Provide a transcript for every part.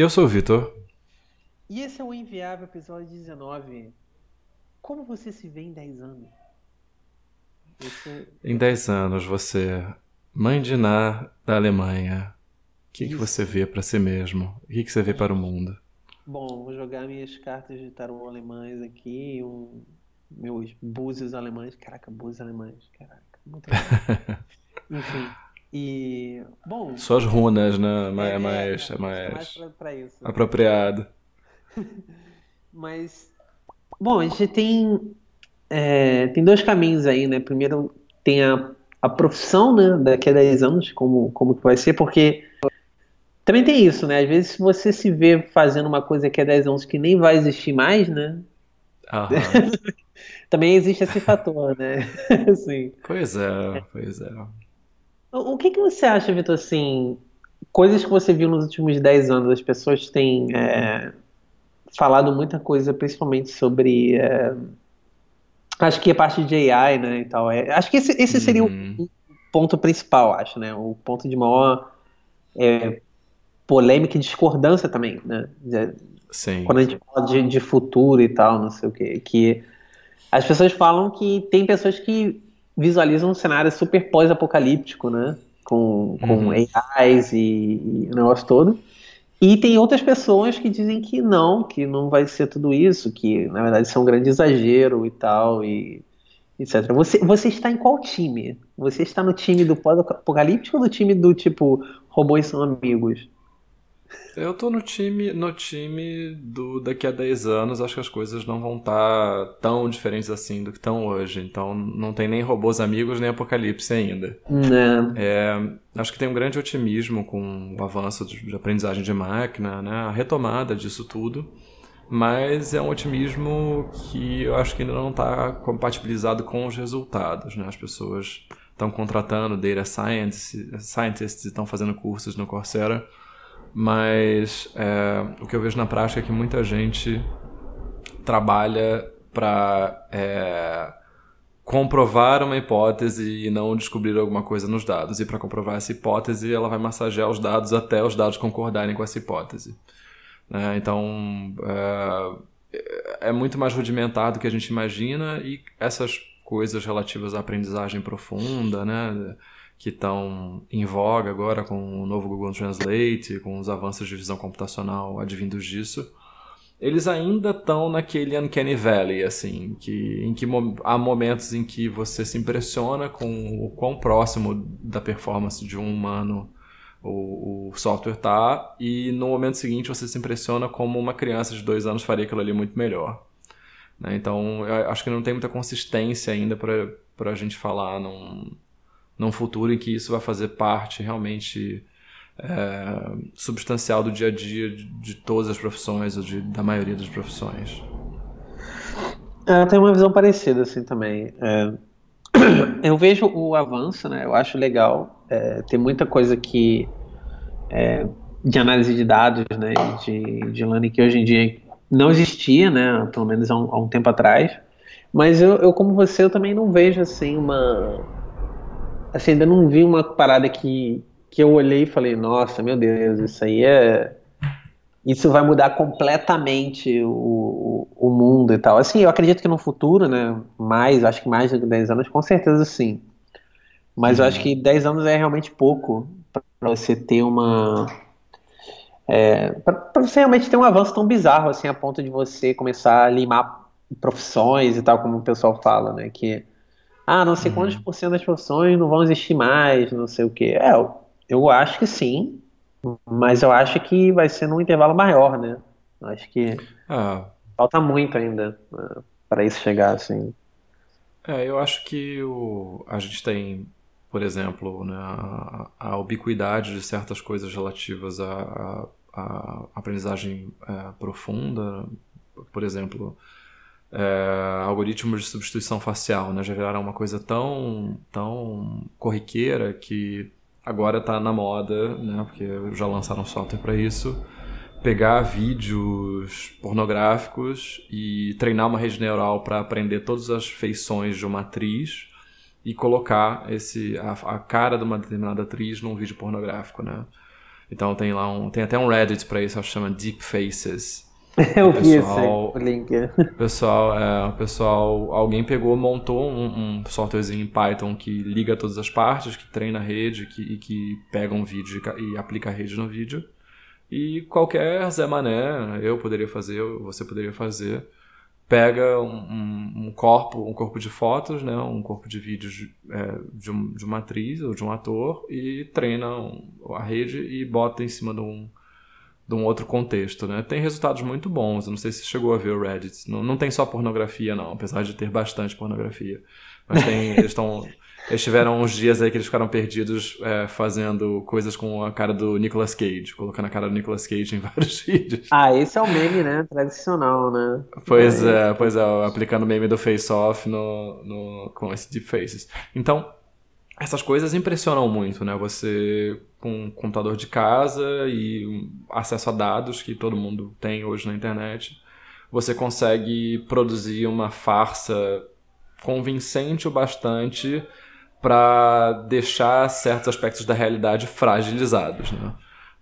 E eu sou o Vitor. E esse é o Inviável, episódio 19. Como você se vê em 10 anos? Esse... Em 10 anos, você, mãe de Ná da Alemanha, o que, que você vê para si mesmo? O que, que você vê para o mundo? Bom, vou jogar minhas cartas de tarô alemães aqui, um, meus búzios alemães. Caraca, búzios alemães, caraca. Muito Enfim. E. Bom. Suas runas, né? É, é mais, é, é mais, apropriado. Mas. Bom, a gente tem. É, tem dois caminhos aí, né? Primeiro tem a, a profissão, né? Daqui a 10 anos, como, como que vai ser, porque também tem isso, né? Às vezes você se vê fazendo uma coisa que é 10 anos que nem vai existir mais, né? Uhum. Também existe esse fator, né? Sim. Pois é, pois é. O que, que você acha, Vitor, assim, coisas que você viu nos últimos 10 anos, as pessoas têm é, falado muita coisa, principalmente sobre, é, acho que a parte de AI, né, e tal, é, acho que esse, esse seria uhum. o ponto principal, acho, né, o ponto de maior é, polêmica e discordância também, né, Sim. quando a gente fala de, de futuro e tal, não sei o que, que as pessoas falam que tem pessoas que visualizam um cenário super pós-apocalíptico, né? Com, com uhum. AIs e, e o negócio todo. E tem outras pessoas que dizem que não, que não vai ser tudo isso, que na verdade isso é um grande exagero e tal, e etc. Você, você está em qual time? Você está no time do pós-apocalíptico ou no time do tipo robôs são amigos? Eu tô no time, no time do daqui a 10 anos, acho que as coisas não vão estar tá tão diferentes assim do que estão hoje. Então não tem nem robôs amigos, nem apocalipse ainda. Não. É, acho que tem um grande otimismo com o avanço de aprendizagem de máquina, né? a retomada disso tudo. Mas é um otimismo que eu acho que ainda não está compatibilizado com os resultados. Né? As pessoas estão contratando data scientists, scientists estão fazendo cursos no Coursera mas é, o que eu vejo na prática é que muita gente trabalha para é, comprovar uma hipótese e não descobrir alguma coisa nos dados. E para comprovar essa hipótese, ela vai massagear os dados até os dados concordarem com essa hipótese. Né? Então, é, é muito mais rudimentar do que a gente imagina e essas coisas relativas à aprendizagem profunda, né? Que estão em voga agora com o novo Google Translate, com os avanços de visão computacional advindos disso, eles ainda estão naquele uncanny valley, assim, que, em que há momentos em que você se impressiona com o quão próximo da performance de um humano o, o software está, e no momento seguinte você se impressiona como uma criança de dois anos faria aquilo ali muito melhor. Né? Então, eu acho que não tem muita consistência ainda para a gente falar num num futuro em que isso vai fazer parte realmente é, substancial do dia a dia de, de todas as profissões, ou de, da maioria das profissões. É, eu tenho uma visão parecida assim também. É, eu vejo o avanço, né? Eu acho legal. É, tem muita coisa que é, de análise de dados, né? De, de learning que hoje em dia não existia, né? Pelo menos há um, há um tempo atrás. Mas eu, eu, como você, eu também não vejo assim uma assim, ainda não vi uma parada que, que eu olhei e falei, nossa, meu Deus, isso aí é. Isso vai mudar completamente o, o mundo e tal. Assim, eu acredito que no futuro, né? Mais, acho que mais de 10 anos, com certeza sim. Mas uhum. eu acho que 10 anos é realmente pouco para você ter uma. É, para você realmente ter um avanço tão bizarro assim, a ponto de você começar a limar profissões e tal, como o pessoal fala, né? Que ah, não sei quantos por cento das profissões não vão existir mais, não sei o quê. É, eu, acho que sim, mas eu acho que vai ser num intervalo maior, né? Eu acho que ah. falta muito ainda uh, para isso chegar, assim. É, eu acho que o, a gente tem, por exemplo, né, a, a ubiquidade de certas coisas relativas à, à, à aprendizagem é, profunda, por exemplo, é, algoritmos de substituição facial, né? Já viraram uma coisa tão, tão corriqueira que agora está na moda, né? Porque já lançaram software para isso. Pegar vídeos pornográficos e treinar uma rede neural para aprender todas as feições de uma atriz e colocar esse, a, a cara de uma determinada atriz num vídeo pornográfico, né? Então tem lá um, tem até um Reddit para isso, chama Deep Faces. Eu vi pessoal, esse link. Pessoal, é, pessoal, alguém pegou, montou um, um, softwarezinho em Python que liga todas as partes, que treina a rede que, e que pega um vídeo e, e aplica a rede no vídeo. E qualquer Zé Mané, eu poderia fazer, você poderia fazer, pega um, um, corpo, um corpo de fotos, né, um corpo de vídeos é, de, um, de uma atriz ou de um ator e treina a rede e bota em cima de um, de um outro contexto, né? Tem resultados muito bons. Eu não sei se chegou a ver o Reddit. Não, não tem só pornografia, não, apesar de ter bastante pornografia. Mas tem, eles estão eles tiveram uns dias aí que eles ficaram perdidos é, fazendo coisas com a cara do Nicolas Cage, colocando a cara do Nicolas Cage em vários vídeos. Ah, esse é o meme, né? Tradicional, né? Pois é, é pois é, aplicando o meme do Face Off no, no, com esse Deep Faces. Então, essas coisas impressionam muito, né? Você com um computador de casa e acesso a dados que todo mundo tem hoje na internet, você consegue produzir uma farsa convincente o bastante para deixar certos aspectos da realidade fragilizados. Né?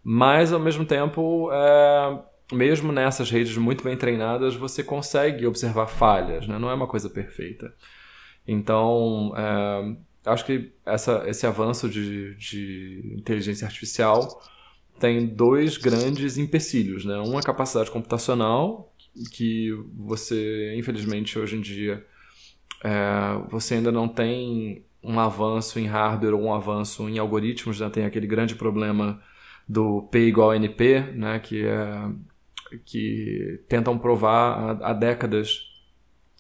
Mas, ao mesmo tempo, é, mesmo nessas redes muito bem treinadas, você consegue observar falhas, né? não é uma coisa perfeita. Então, é, acho que essa, esse avanço de, de inteligência artificial tem dois grandes empecilhos. Né? Um é a capacidade computacional, que você, infelizmente, hoje em dia, é, você ainda não tem um avanço em hardware ou um avanço em algoritmos, né? tem aquele grande problema do P igual a NP, né? que, é, que tentam provar há, há décadas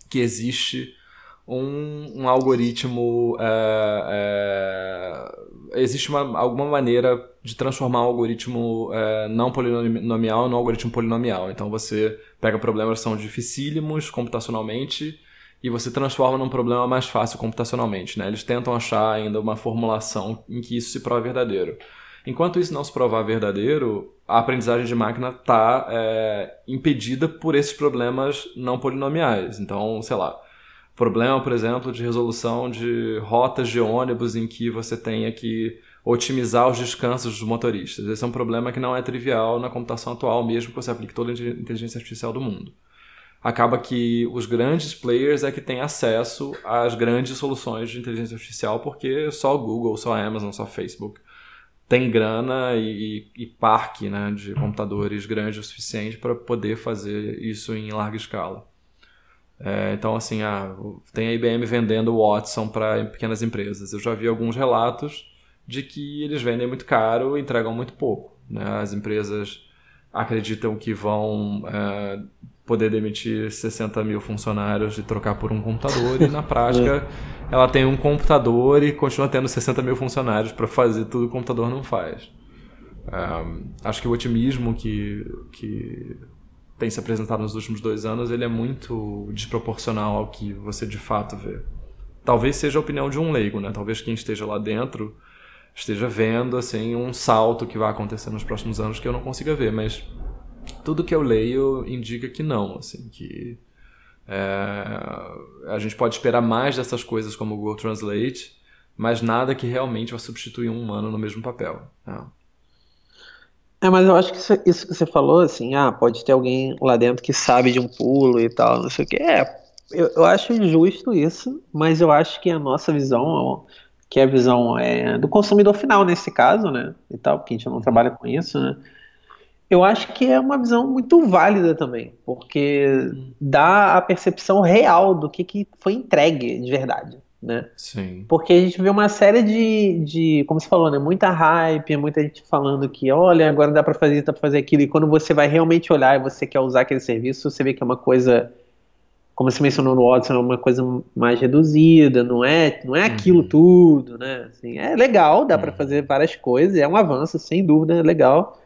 que existe um, um algoritmo. É, é, existe uma, alguma maneira de transformar um algoritmo é, não polinomial num algoritmo polinomial. Então você pega problemas que são dificílimos computacionalmente e você transforma num problema mais fácil computacionalmente. Né? Eles tentam achar ainda uma formulação em que isso se prova verdadeiro. Enquanto isso não se provar verdadeiro, a aprendizagem de máquina está é, impedida por esses problemas não polinomiais. Então, sei lá, problema, por exemplo, de resolução de rotas de ônibus em que você tenha que otimizar os descansos dos motoristas. Esse é um problema que não é trivial na computação atual, mesmo que você aplique toda a inteligência artificial do mundo acaba que os grandes players é que têm acesso às grandes soluções de inteligência artificial, porque só o Google, só Amazon, só Facebook tem grana e, e parque né, de computadores grande o suficiente para poder fazer isso em larga escala. É, então, assim, ah, tem a IBM vendendo o Watson para pequenas empresas. Eu já vi alguns relatos de que eles vendem muito caro e entregam muito pouco. Né? As empresas acreditam que vão é, poder demitir 60 mil funcionários e trocar por um computador, e na prática é. ela tem um computador e continua tendo 60 mil funcionários para fazer tudo que o computador não faz. Um, acho que o otimismo que, que tem se apresentado nos últimos dois anos ele é muito desproporcional ao que você de fato vê. Talvez seja a opinião de um leigo, né? Talvez quem esteja lá dentro esteja vendo assim um salto que vai acontecer nos próximos anos que eu não consiga ver, mas tudo que eu leio indica que não, assim, que é, a gente pode esperar mais dessas coisas como o Google Translate, mas nada que realmente vai substituir um humano no mesmo papel. Né? É, mas eu acho que isso, isso, que você falou, assim, ah, pode ter alguém lá dentro que sabe de um pulo e tal, não sei o que. É, eu, eu acho injusto isso, mas eu acho que a nossa visão, que é a visão é, do consumidor final nesse caso, né, e tal, porque a gente não trabalha com isso, né, eu acho que é uma visão muito válida também, porque dá a percepção real do que, que foi entregue de verdade, né? Sim. Porque a gente vê uma série de, de como você falou, né? Muita hype, muita gente falando que, olha, agora dá para fazer isso, dá para fazer aquilo, e quando você vai realmente olhar e você quer usar aquele serviço, você vê que é uma coisa, como você mencionou no Watson, é uma coisa mais reduzida, não é, não é aquilo uhum. tudo, né? Assim, é legal, dá uhum. para fazer várias coisas, é um avanço, sem dúvida, é legal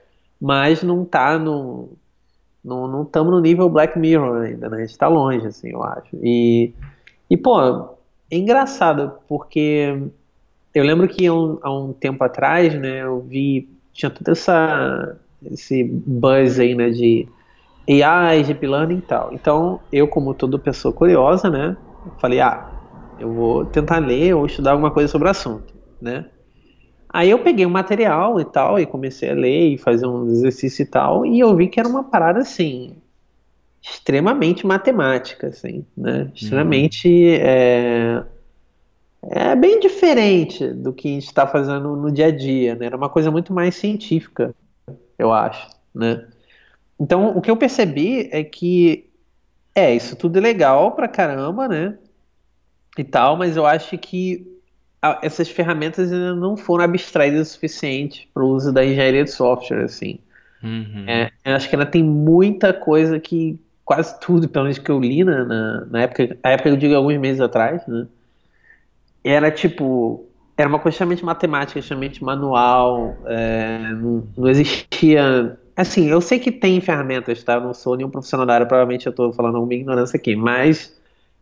mas não tá no. Não estamos no nível Black Mirror ainda, né? A gente tá longe, assim, eu acho. E, e pô, é engraçado, porque eu lembro que há um, há um tempo atrás, né, eu vi. Tinha todo essa, esse buzz aí, né, de AI, de learning e tal. Então, eu, como toda pessoa curiosa, né, falei, ah, eu vou tentar ler ou estudar alguma coisa sobre o assunto, né? Aí eu peguei o um material e tal, e comecei a ler e fazer um exercício e tal, e eu vi que era uma parada assim, extremamente matemática, assim, né? Extremamente. Uhum. É, é bem diferente do que a gente está fazendo no dia a dia, né? Era uma coisa muito mais científica, eu acho, né? Então, o que eu percebi é que é, isso tudo é legal pra caramba, né? E tal, mas eu acho que essas ferramentas ainda não foram abstraídas o suficiente para o uso da engenharia de software, assim. Uhum. É, eu acho que ainda tem muita coisa que quase tudo, pelo menos que eu li na, na, na época, a época eu digo alguns meses atrás, né? Era tipo, era uma coisa extremamente matemática, extremamente manual, é, não, não, existia. Assim, eu sei que tem ferramentas, tá? Eu não sou nenhum profissional da área, provavelmente eu estou falando alguma ignorância aqui, mas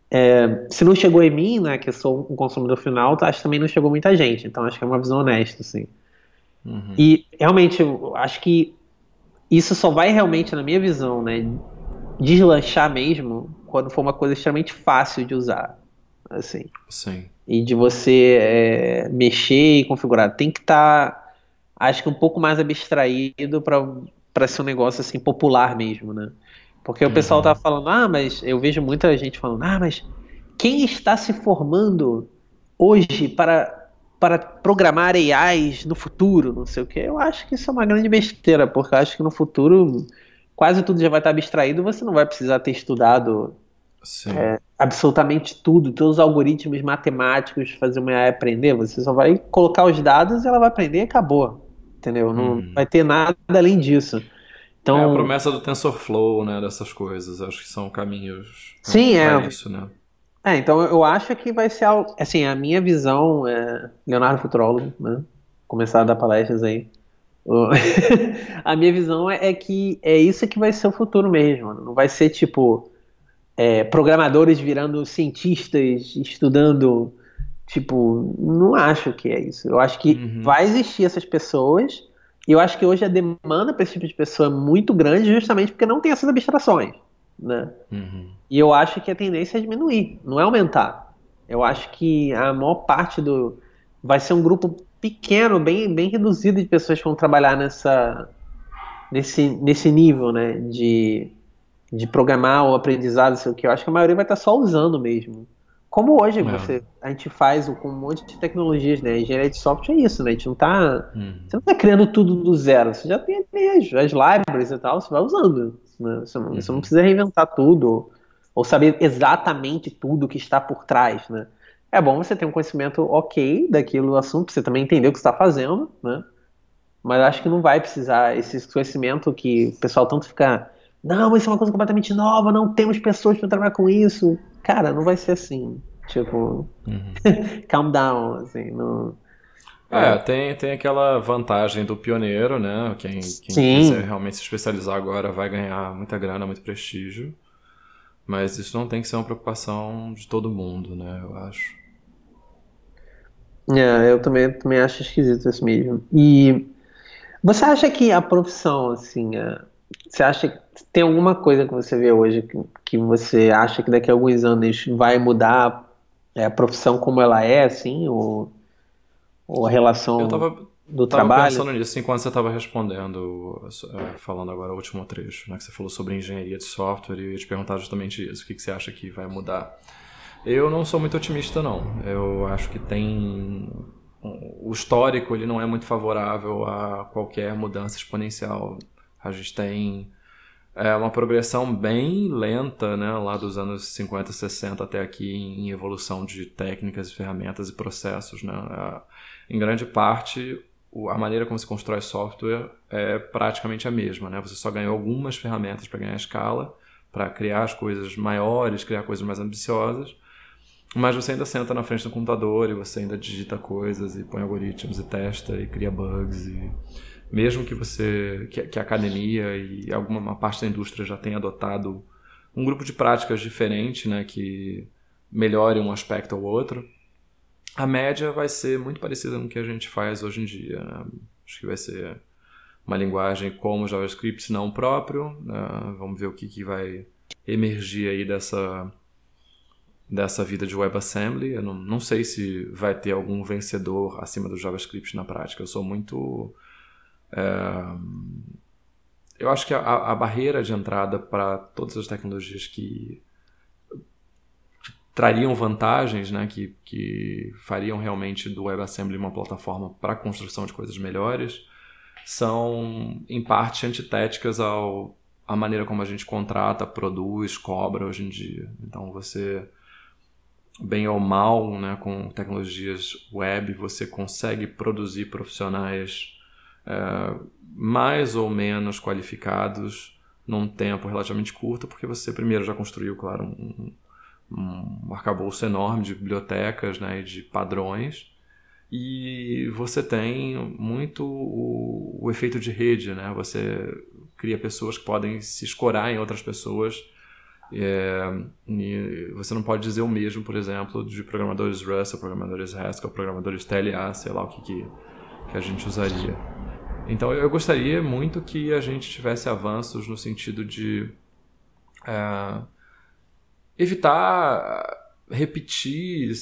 é, se não chegou em mim, né, que eu sou um consumidor final, acho que também não chegou muita gente. Então acho que é uma visão honesta, assim. Uhum. E realmente, eu acho que isso só vai realmente, na minha visão, né, deslanchar mesmo quando for uma coisa extremamente fácil de usar, assim. Sim. E de você é, mexer e configurar. Tem que estar, tá, acho que um pouco mais abstraído para ser um negócio assim popular mesmo, né? Porque uhum. o pessoal tá falando, ah, mas eu vejo muita gente falando, ah, mas quem está se formando hoje para, para programar AIs no futuro, não sei o que, eu acho que isso é uma grande besteira, porque eu acho que no futuro quase tudo já vai estar abstraído, você não vai precisar ter estudado é, absolutamente tudo, todos os algoritmos matemáticos, fazer uma AI aprender, você só vai colocar os dados e ela vai aprender e acabou, entendeu? Não uhum. vai ter nada além disso. Então, é a promessa do TensorFlow, né, dessas coisas, acho que são caminhos sim, é, isso, né? É, então eu acho que vai ser algo, assim, a minha visão é Leonardo Futurólogo, né, começar a dar palestras aí, a minha visão é, é, que é isso que vai ser o futuro mesmo, não vai ser tipo é, programadores virando cientistas, estudando, tipo, não acho que é isso, eu acho que uhum. vai existir essas pessoas e eu acho que hoje a demanda para esse tipo de pessoa é muito grande justamente porque não tem essas abstrações. Né? Uhum. E eu acho que a tendência é diminuir, não é aumentar. Eu acho que a maior parte do. Vai ser um grupo pequeno, bem, bem reduzido de pessoas que vão trabalhar nessa, nesse, nesse nível né, de, de programar ou aprendizado, sei o que. Eu acho que a maioria vai estar só usando mesmo. Como hoje é. você, a gente faz com um monte de tecnologias, né? Engenharia de software é isso, né? A gente não tá. Uhum. Você não tá criando tudo do zero. Você já tem ali as, libraries e tal, você vai usando. Né? Você, não, uhum. você, não, precisa reinventar tudo ou saber exatamente tudo que está por trás, né? É bom você ter um conhecimento ok daquilo assunto, você também entender o que está fazendo, né? Mas acho que não vai precisar esse conhecimento que o pessoal tanto fica. Não, isso é uma coisa completamente nova, não temos pessoas para trabalhar com isso. Cara, não vai ser assim. Tipo, uhum. calm down, assim, não. É, tem, tem aquela vantagem do pioneiro, né? Quem, quem quiser realmente se especializar agora vai ganhar muita grana, muito prestígio. Mas isso não tem que ser uma preocupação de todo mundo, né? Eu acho. É, eu também, também acho esquisito isso mesmo. E você acha que a profissão, assim, você acha que tem alguma coisa que você vê hoje que, que você acha que daqui a alguns anos vai mudar é, a profissão como ela é, assim, ou, ou a relação tava, do tava trabalho? Eu pensando nisso enquanto você estava respondendo, é, falando agora o último trecho, né, que você falou sobre engenharia de software e eu ia te perguntar justamente isso, o que, que você acha que vai mudar? Eu não sou muito otimista, não. Eu acho que tem o histórico ele não é muito favorável a qualquer mudança exponencial. A gente tem é uma progressão bem lenta, né, lá dos anos 50, 60 até aqui em evolução de técnicas, ferramentas e processos, né. Em grande parte, a maneira como se constrói software é praticamente a mesma, né. Você só ganhou algumas ferramentas para ganhar escala, para criar as coisas maiores, criar coisas mais ambiciosas, mas você ainda senta na frente do computador e você ainda digita coisas e põe algoritmos e testa e cria bugs e mesmo que você que, que a academia e alguma parte da indústria já tenha adotado um grupo de práticas diferente, né, que melhore um aspecto ou outro, a média vai ser muito parecida com o que a gente faz hoje em dia. Né? Acho que vai ser uma linguagem como JavaScript, não próprio. Né? Vamos ver o que, que vai emergir aí dessa dessa vida de WebAssembly. Eu não, não sei se vai ter algum vencedor acima do JavaScript na prática. Eu sou muito. É, eu acho que a, a barreira de entrada para todas as tecnologias que trariam vantagens, né, que, que fariam realmente do WebAssembly uma plataforma para a construção de coisas melhores, são em parte antitéticas ao a maneira como a gente contrata, produz, cobra hoje em dia. Então você bem ou mal, né, com tecnologias web, você consegue produzir profissionais é, mais ou menos qualificados num tempo relativamente curto, porque você primeiro já construiu, claro, um, um arcabouço enorme de bibliotecas né, e de padrões, e você tem muito o, o, efeito de rede, né? Você cria pessoas que podem se escorar em outras pessoas. É, você não pode dizer o mesmo, por exemplo, de programadores Rust, programadores Haskell, programadores TLA, sei lá o que, que, que a gente usaria. Então eu gostaria muito que a gente tivesse avanços no sentido de é, evitar repetir,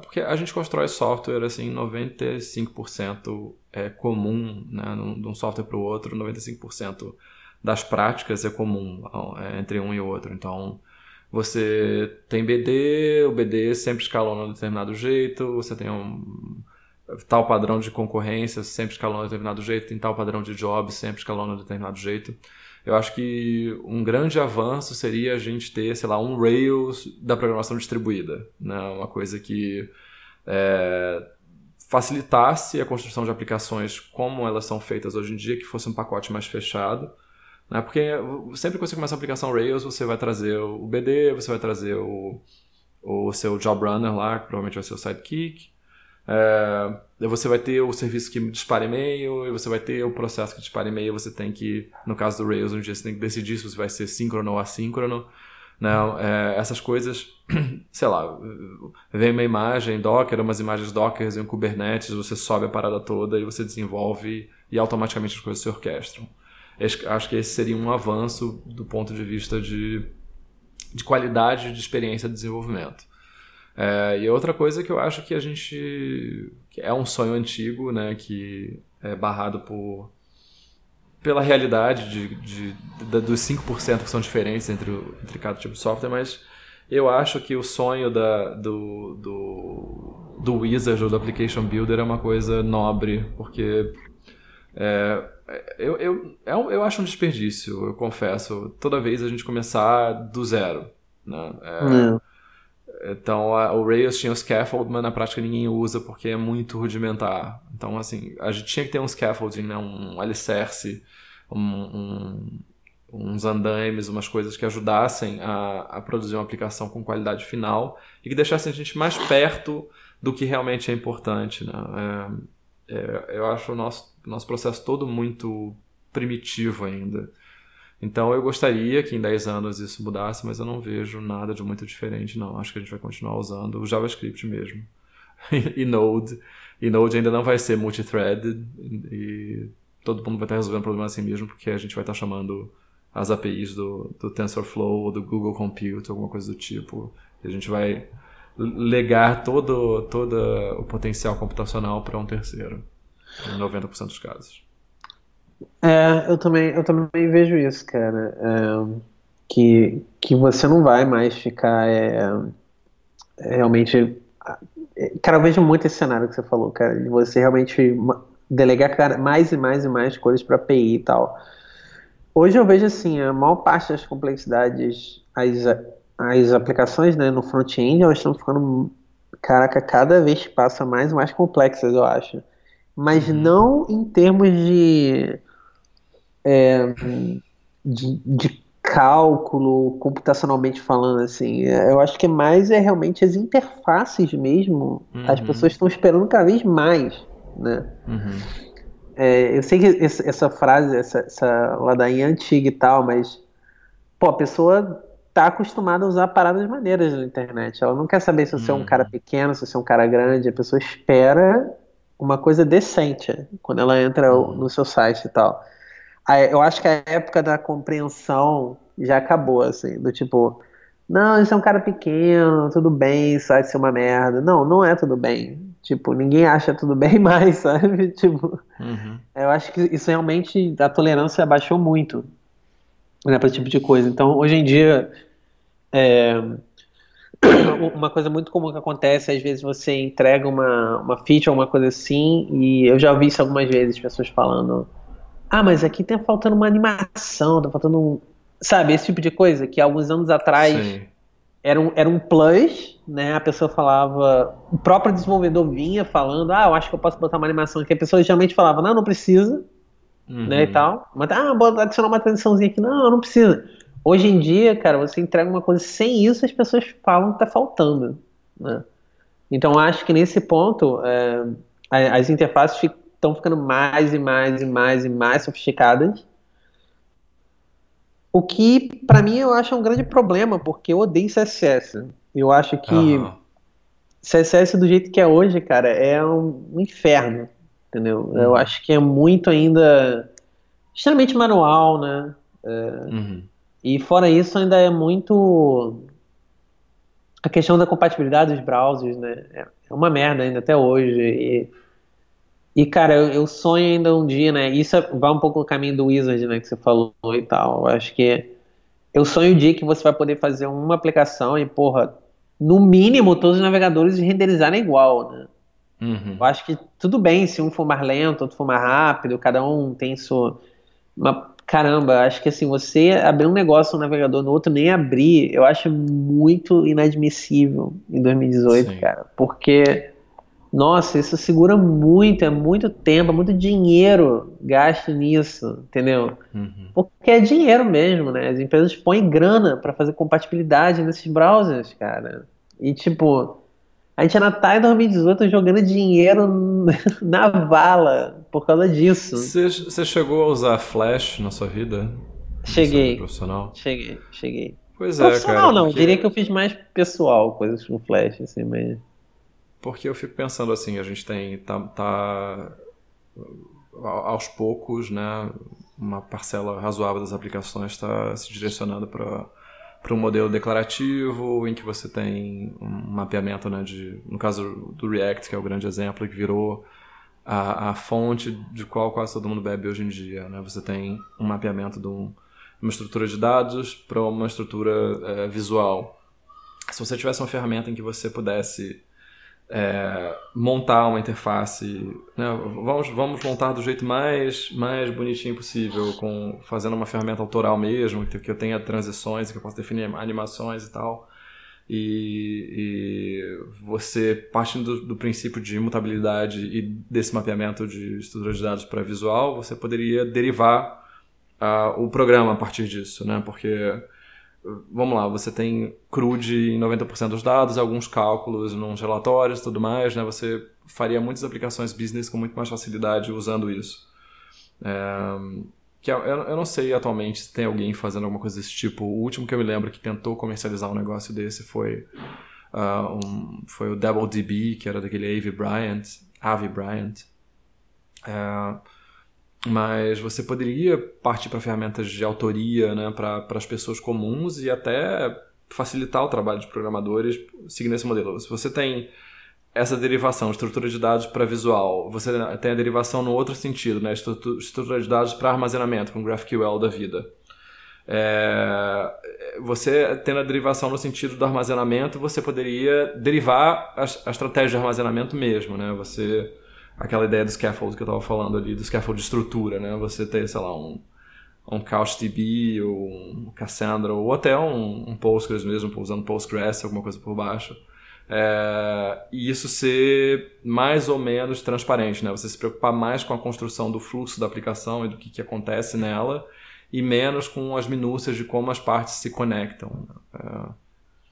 porque a gente constrói software assim, 95% é comum, né, de um software para o outro, 95% das práticas é comum é, entre um e outro. Então, você tem BD, o BD sempre escalona de determinado jeito, você tem um tal padrão de concorrência, sempre escalona de determinado jeito, tem tal padrão de job, sempre escalona de determinado jeito. Eu acho que um grande avanço seria a gente ter, sei lá, um Rails da programação distribuída, né? Uma coisa que é, facilitasse a construção de aplicações como elas são feitas hoje em dia, que fosse um pacote mais fechado, né? Porque sempre que você começa a aplicação Rails, você vai trazer o BD, você vai trazer o, o seu Job Runner lá, que provavelmente vai ser o Sidekick, é, você vai ter o serviço que dispara e-mail, e você vai ter o processo que dispara e-mail. Você tem que, no caso do Rails, um dia você tem que decidir se você vai ser síncrono ou assíncrono. Né? É, essas coisas, sei lá, vem uma imagem Docker, umas imagens Docker em um Kubernetes, você sobe a parada toda e você desenvolve e automaticamente as coisas se orquestram. Acho que esse seria um avanço do ponto de vista de, de qualidade de experiência de desenvolvimento. É, e outra coisa que eu acho que a gente. Que é um sonho antigo, né? Que é barrado por. pela realidade de, de, de, dos 5% que são diferentes entre, entre cada tipo de software, mas eu acho que o sonho da, do, do, do Wizard ou do Application Builder é uma coisa nobre, porque. É, eu, eu, é eu acho um desperdício, eu confesso, toda vez a gente começar do zero. Né? É, então a, o Rails tinha o scaffold, mas na prática ninguém usa porque é muito rudimentar. Então, assim, a gente tinha que ter um scaffolding, né? um alicerce, um, um, uns andaimes, umas coisas que ajudassem a, a produzir uma aplicação com qualidade final e que deixassem a gente mais perto do que realmente é importante. Né? É, é, eu acho o nosso, nosso processo todo muito primitivo ainda. Então eu gostaria que em 10 anos isso mudasse, mas eu não vejo nada de muito diferente, não. Acho que a gente vai continuar usando o JavaScript mesmo. e Node. E Node ainda não vai ser multithreaded e todo mundo vai estar resolvendo o problema assim mesmo, porque a gente vai estar chamando as APIs do, do TensorFlow ou do Google Compute, alguma coisa do tipo. E a gente vai legar todo, todo o potencial computacional para um terceiro, em 90% dos casos. É, eu também, eu também vejo isso, cara. É, que, que você não vai mais ficar é, é realmente. Cara, eu vejo muito esse cenário que você falou, cara, de você realmente delegar mais e mais e mais coisas para API e tal. Hoje eu vejo assim, a maior parte das complexidades, as, as aplicações né, no front-end, elas estão ficando, caraca, cada vez passa mais mais complexas, eu acho. Mas uhum. não em termos de é, de, de, cálculo, computacionalmente falando, assim. Eu acho que mais é realmente as interfaces mesmo. Uhum. As pessoas estão esperando cada vez mais, né? Uhum. É, eu sei que essa frase, essa, essa ladainha é antiga e tal, mas pô, a pessoa tá acostumada a usar paradas maneiras na internet. Ela não quer saber se você é um cara uhum. pequeno, se você é um cara grande. A pessoa espera uma coisa decente quando ela entra uhum. no seu site e tal eu acho que a época da compreensão já acabou, assim, do tipo, Não, isso é um cara pequeno, tudo bem, isso vai ser uma merda. Não, não é tudo bem. Tipo, ninguém acha tudo bem mais, sabe? Tipo, uhum. eu acho que isso realmente, a tolerância baixou muito né, para esse tipo de coisa. Então, hoje em dia, é, uma coisa muito comum que acontece, às vezes você entrega uma, uma feature, alguma coisa assim, e eu já ouvi isso algumas vezes, pessoas falando, ah, mas aqui tá faltando uma animação, tá faltando um... Sabe, esse tipo de coisa, que alguns anos atrás era um, era um plus, né, a pessoa falava, o próprio desenvolvedor vinha falando, ah, eu acho que eu posso botar uma animação aqui, a pessoa geralmente falava, não, não precisa, uhum. né, e uhum. tal, mas, ah, bota adicionar uma transiçãozinha aqui, não, não precisa. Hoje em dia, cara, você entrega uma coisa sem isso, as pessoas falam que tá faltando. Né? Então, acho que nesse ponto, é, as interfaces estão ficando mais e mais e mais e mais sofisticadas. O que, para mim, eu acho um grande problema, porque eu odeio CSS. Eu acho que uhum. CSS do jeito que é hoje, cara, é um inferno, entendeu? Uhum. Eu acho que é muito ainda extremamente manual, né? É, uhum. E fora isso, ainda é muito a questão da compatibilidade dos browsers, né? É, é uma merda ainda até hoje. E, e cara, eu, eu, sonho ainda um dia, né? Isso é, vai um pouco no caminho do Wizard, né? Que você falou e tal. Eu acho que eu sonho o dia que você vai poder fazer uma aplicação e, porra, no mínimo todos os navegadores renderizarem igual, né? Uhum. Eu acho que tudo bem se um for mais lento, outro for mais rápido, cada um tem sua. Uma, caramba, acho que assim, você abrir um negócio no navegador no outro, nem abrir, eu acho muito inadmissível em 2018, Sim. cara. Porque, nossa, isso segura muito, é muito tempo, é muito dinheiro gasto nisso, entendeu? Uhum. Porque é dinheiro mesmo, né? As empresas põem grana para fazer compatibilidade nesses browsers, cara. E tipo, a gente ainda tá em 2018 jogando dinheiro na vala por causa disso. Você chegou a usar Flash na sua vida? Cheguei. Profissional? Cheguei, cheguei. Pois é, profissional, não, porque... diria que eu fiz mais pessoal, coisas com Flash, assim, mas... Porque eu fico pensando assim, a gente tem, tá, tá aos poucos, né, uma parcela razoável das aplicações está se direcionando para para um modelo declarativo, em que você tem um mapeamento, né, de, no caso do React, que é o grande exemplo, que virou a, a fonte de qual quase todo mundo bebe hoje em dia. Né? Você tem um mapeamento de um, uma estrutura de dados para uma estrutura é, visual. Se você tivesse uma ferramenta em que você pudesse é, montar uma interface, né? vamos, vamos montar do jeito mais, mais bonitinho possível, com fazendo uma ferramenta autoral mesmo, que, eu tenha transições, que eu possa definir animações e tal. E, e você, partindo do, do, princípio de imutabilidade e desse mapeamento de estrutura de dados para visual, você poderia derivar uh, o programa a partir disso, né? Porque vamos lá, você tem CRUD em 90% dos dados, alguns cálculos nos relatórios tudo mais, né? Você faria muitas aplicações business com muito mais facilidade usando isso. É, que eu, eu não sei atualmente se tem alguém fazendo alguma coisa desse tipo. O último que eu me lembro que tentou comercializar um negócio desse foi, uh, um, foi o DoubleDB, que era daquele Avi Bryant. Avi Bryant. É, mas você poderia partir para ferramentas de autoria né, para as pessoas comuns e até facilitar o trabalho de programadores seguindo esse modelo. Se você tem essa derivação, estrutura de dados para visual, você tem a derivação no outro sentido, né, estrutura de dados para armazenamento, com GraphQL da vida. É, você tendo a derivação no sentido do armazenamento, você poderia derivar a, a estratégia de armazenamento mesmo, né? Você aquela ideia do scaffold que eu estava falando ali, do scaffold de estrutura, né? Você ter, sei lá, um, um CouchDB ou um Cassandra ou até um, um Postgres mesmo, usando Postgres, alguma coisa por baixo. É, e isso ser mais ou menos transparente, né? Você se preocupar mais com a construção do fluxo da aplicação e do que, que acontece nela e menos com as minúcias de como as partes se conectam. É,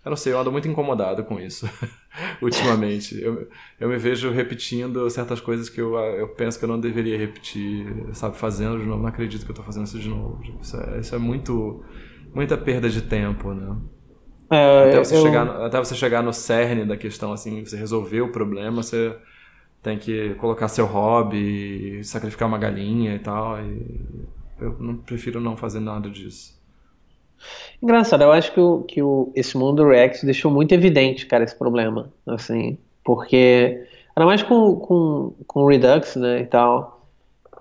eu não sei, eu ando muito incomodado com isso ultimamente. Eu, eu me vejo repetindo certas coisas que eu, eu penso que eu não deveria repetir, sabe? Fazendo de novo, não acredito que eu estou fazendo isso de novo. Isso é, isso é muito, muita perda de tempo, né? É, até, você eu... chegar, até você chegar no cerne da questão, assim, você resolver o problema, você tem que colocar seu hobby, sacrificar uma galinha e tal. E eu não, prefiro não fazer nada disso. Engraçado, eu acho que, o, que o, esse mundo do React deixou muito evidente, cara, esse problema, assim, porque, ainda mais com, com, com o Redux, né, e tal,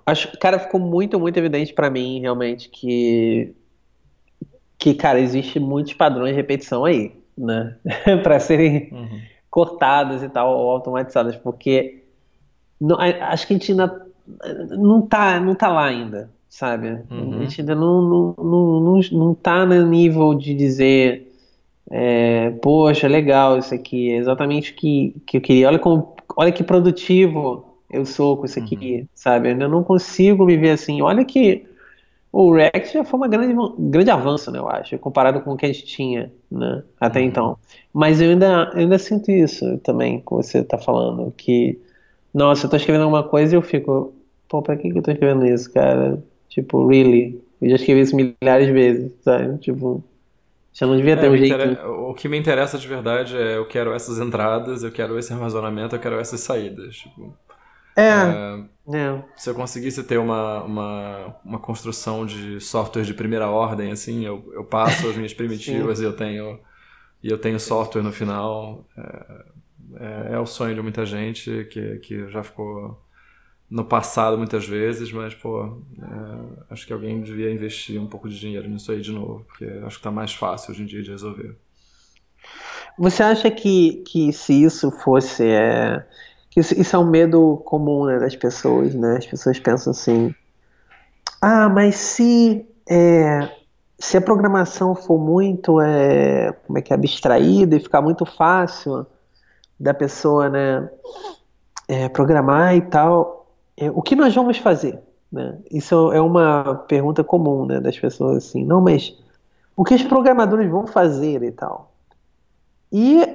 acho, cara, ficou muito, muito evidente para mim, realmente, que, que, cara, existe muitos padrões de repetição aí, né, para serem uhum. cortados e tal, ou automatizadas, porque não, acho que a gente ainda não tá, não tá lá ainda, sabe? Uhum. A gente ainda não, não, não, não, não tá no nível de dizer, é, poxa, legal isso aqui, é exatamente o que, que eu queria. Olha, como, olha que produtivo eu sou com isso aqui, uhum. sabe? Eu ainda não consigo me ver assim. Olha que o React já foi um grande, grande avanço, né, eu acho, comparado com o que a gente tinha, né, até uhum. então. Mas eu ainda, eu ainda sinto isso também, como você está falando, que, nossa, eu tô escrevendo alguma coisa e eu fico, pô, pra que, que eu tô escrevendo isso, cara? Tipo, really? Eu já escrevi isso milhares de vezes, sabe? Tipo, já não devia ter é, um jeito. O que me interessa de verdade é eu quero essas entradas, eu quero esse armazenamento, eu quero essas saídas. Tipo, é, é, é. Se eu conseguisse ter uma, uma, uma construção de software de primeira ordem, assim, eu, eu passo as minhas primitivas e eu tenho e eu tenho software no final. É, é, é, o sonho de muita gente que, que já ficou no passado muitas vezes, mas, pô, é, acho que alguém devia investir um pouco de dinheiro nisso aí de novo, porque acho que tá mais fácil hoje em dia de resolver. Você acha que, que se isso fosse. É, isso, é um medo comum né, das pessoas, né? As pessoas pensam assim. Ah, mas se. É, se a programação for muito é, como é que é, abstraída e ficar muito fácil da pessoa né, é, programar e tal, é, o que nós vamos fazer? Né? Isso é uma pergunta comum né, das pessoas assim, não, mas o que os programadores vão fazer e tal? E,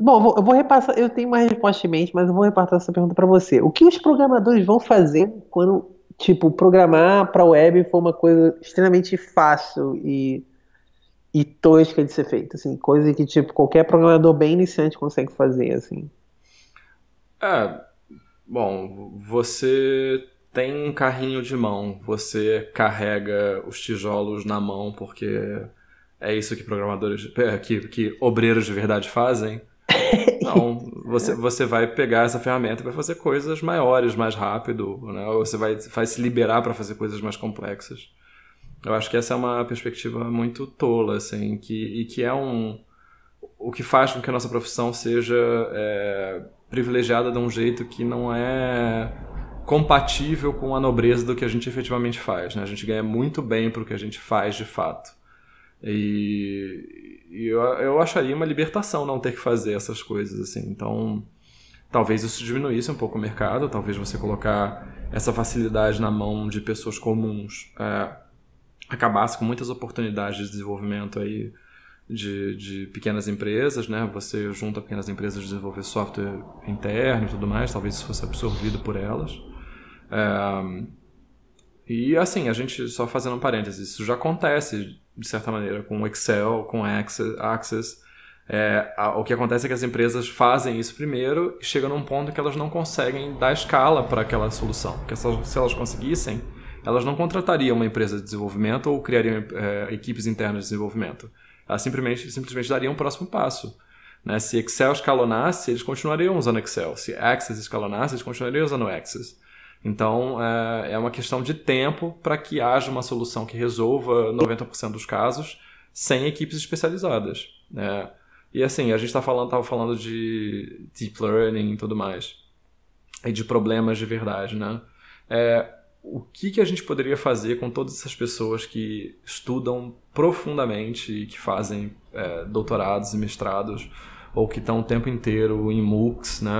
bom, eu vou repassar, eu tenho uma resposta em mente, mas eu vou repassar essa pergunta para você. O que os programadores vão fazer quando, tipo, programar para web for uma coisa extremamente fácil e, e tosca de ser feita, assim, coisa que, tipo, qualquer programador bem iniciante consegue fazer, assim? É, Bom, você tem um carrinho de mão, você carrega os tijolos na mão porque é isso que programadores, é, que, que obreiros de verdade fazem. Então, você, você vai pegar essa ferramenta vai fazer coisas maiores, mais rápido, né? Ou você vai, vai se liberar para fazer coisas mais complexas. Eu acho que essa é uma perspectiva muito tola, assim, que, e que é um... O que faz com que a nossa profissão seja é, privilegiada de um jeito que não é compatível com a nobreza do que a gente efetivamente faz. Né? A gente ganha muito bem para o que a gente faz de fato. E, e eu, eu acharia uma libertação não ter que fazer essas coisas assim. Então, talvez isso diminuísse um pouco o mercado, talvez você colocar essa facilidade na mão de pessoas comuns é, acabasse com muitas oportunidades de desenvolvimento aí de, de pequenas empresas, né? Você junta pequenas empresas de desenvolver software interno e tudo mais, talvez isso fosse absorvido por elas. É, e assim, a gente, só fazendo um parênteses, isso já acontece de certa maneira com Excel, com Access. Access. É, a, o que acontece é que as empresas fazem isso primeiro e chegam num ponto que elas não conseguem dar escala para aquela solução. Porque se elas, se elas conseguissem, elas não contratariam uma empresa de desenvolvimento ou criariam é, equipes internas de desenvolvimento ela simplesmente, simplesmente daria um próximo passo. Né? Se Excel escalonasse, eles continuariam usando Excel. Se Access escalonasse, eles continuariam usando Access. Então, é, é uma questão de tempo para que haja uma solução que resolva 90% dos casos sem equipes especializadas. Né? E assim, a gente tá falando, falando de deep learning e tudo mais. E de problemas de verdade, né? É, o que, que a gente poderia fazer com todas essas pessoas que estudam profundamente e que fazem é, doutorados e mestrados ou que estão o tempo inteiro em MOOCs, né,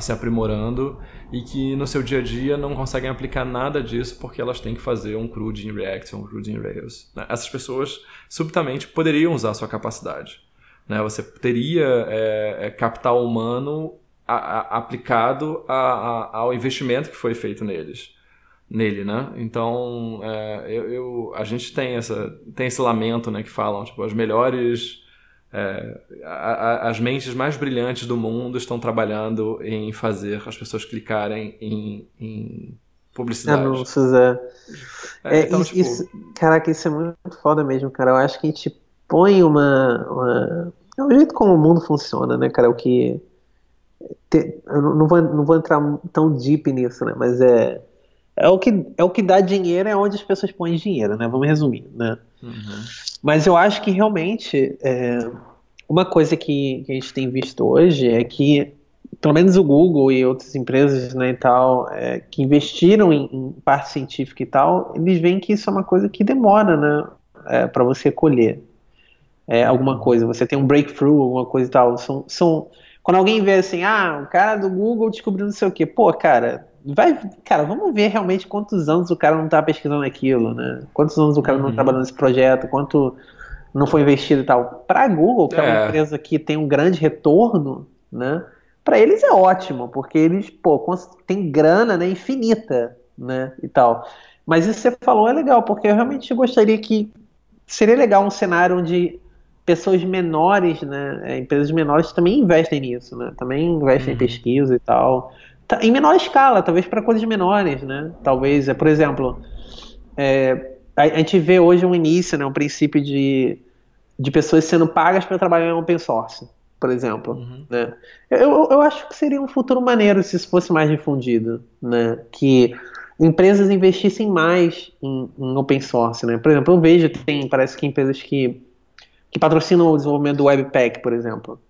se aprimorando e que no seu dia a dia não conseguem aplicar nada disso porque elas têm que fazer um CRUD em React um CRUD em Rails. Né? Essas pessoas subitamente poderiam usar a sua capacidade. Né? Você teria é, é, capital humano a, a, aplicado a, ao investimento que foi feito neles nele, né? Então, é, eu, eu, a gente tem, essa, tem esse lamento, né? Que falam, tipo, as melhores... É, a, a, as mentes mais brilhantes do mundo estão trabalhando em fazer as pessoas clicarem em, em publicidade. Anúncios, é. é, é então, isso, tipo... isso, caraca, isso é muito foda mesmo, cara. Eu acho que a gente põe uma, uma... É o jeito como o mundo funciona, né, cara? O que... Eu não vou, não vou entrar tão deep nisso, né? Mas é... É o, que, é o que dá dinheiro, é onde as pessoas põem dinheiro, né? Vamos resumir, né? Uhum. Mas eu acho que realmente... É, uma coisa que, que a gente tem visto hoje é que pelo menos o Google e outras empresas né, e tal, é, que investiram em, em, parte científica e tal, eles veem que isso é uma coisa que demora, né, é, para você colher é, alguma coisa. Você tem um breakthrough, alguma coisa e tal. São, são, quando alguém vê assim, ah, o cara do Google descobriu não sei o quê, pô, cara, vai, cara, vamos ver realmente quantos anos o cara não está pesquisando aquilo, né? Quantos anos o cara uhum. não trabalhou nesse projeto, quanto não foi investido e tal. Para a Google, que é. é uma empresa que tem um grande retorno, né? para eles é ótimo, porque eles, pô, tem grana, né, infinita, né, e tal. Mas isso que você falou é legal, porque eu realmente gostaria que seria legal um cenário onde pessoas menores, né, é, empresas menores também investem nisso, né, também investem uhum. em pesquisa e tal, tá, em menor escala, talvez para coisas menores, né, talvez, é, por exemplo, é, a, a, gente vê hoje um início, né, um princípio de, de pessoas sendo pagas para trabalhar em open source por exemplo. Uhum. Né? Eu, eu acho que seria um futuro maneiro se isso fosse mais difundido, né? Que empresas investissem mais em, em, open source, né? Por exemplo, eu vejo tem parece que empresas que que patrocinam o desenvolvimento do Webpack, por exemplo.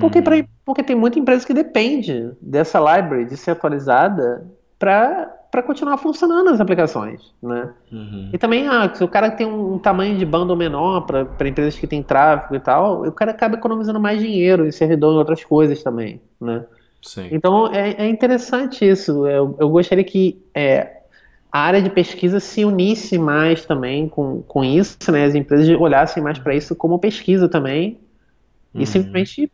Porque, uhum. pra, porque tem muita empresa que depende dessa library de ser atualizada para continuar funcionando as aplicações, né? Uhum. E também, ah, se o cara tem um, tamanho de bundle menor para empresas que têm tráfego e tal, o cara acaba economizando mais dinheiro em servidor e outras coisas também, né? Sim. Então é, é interessante isso. Eu, eu gostaria que é, a área de pesquisa se unisse mais também com, com isso, né? As empresas olhassem mais para isso como pesquisa também e uhum. simplesmente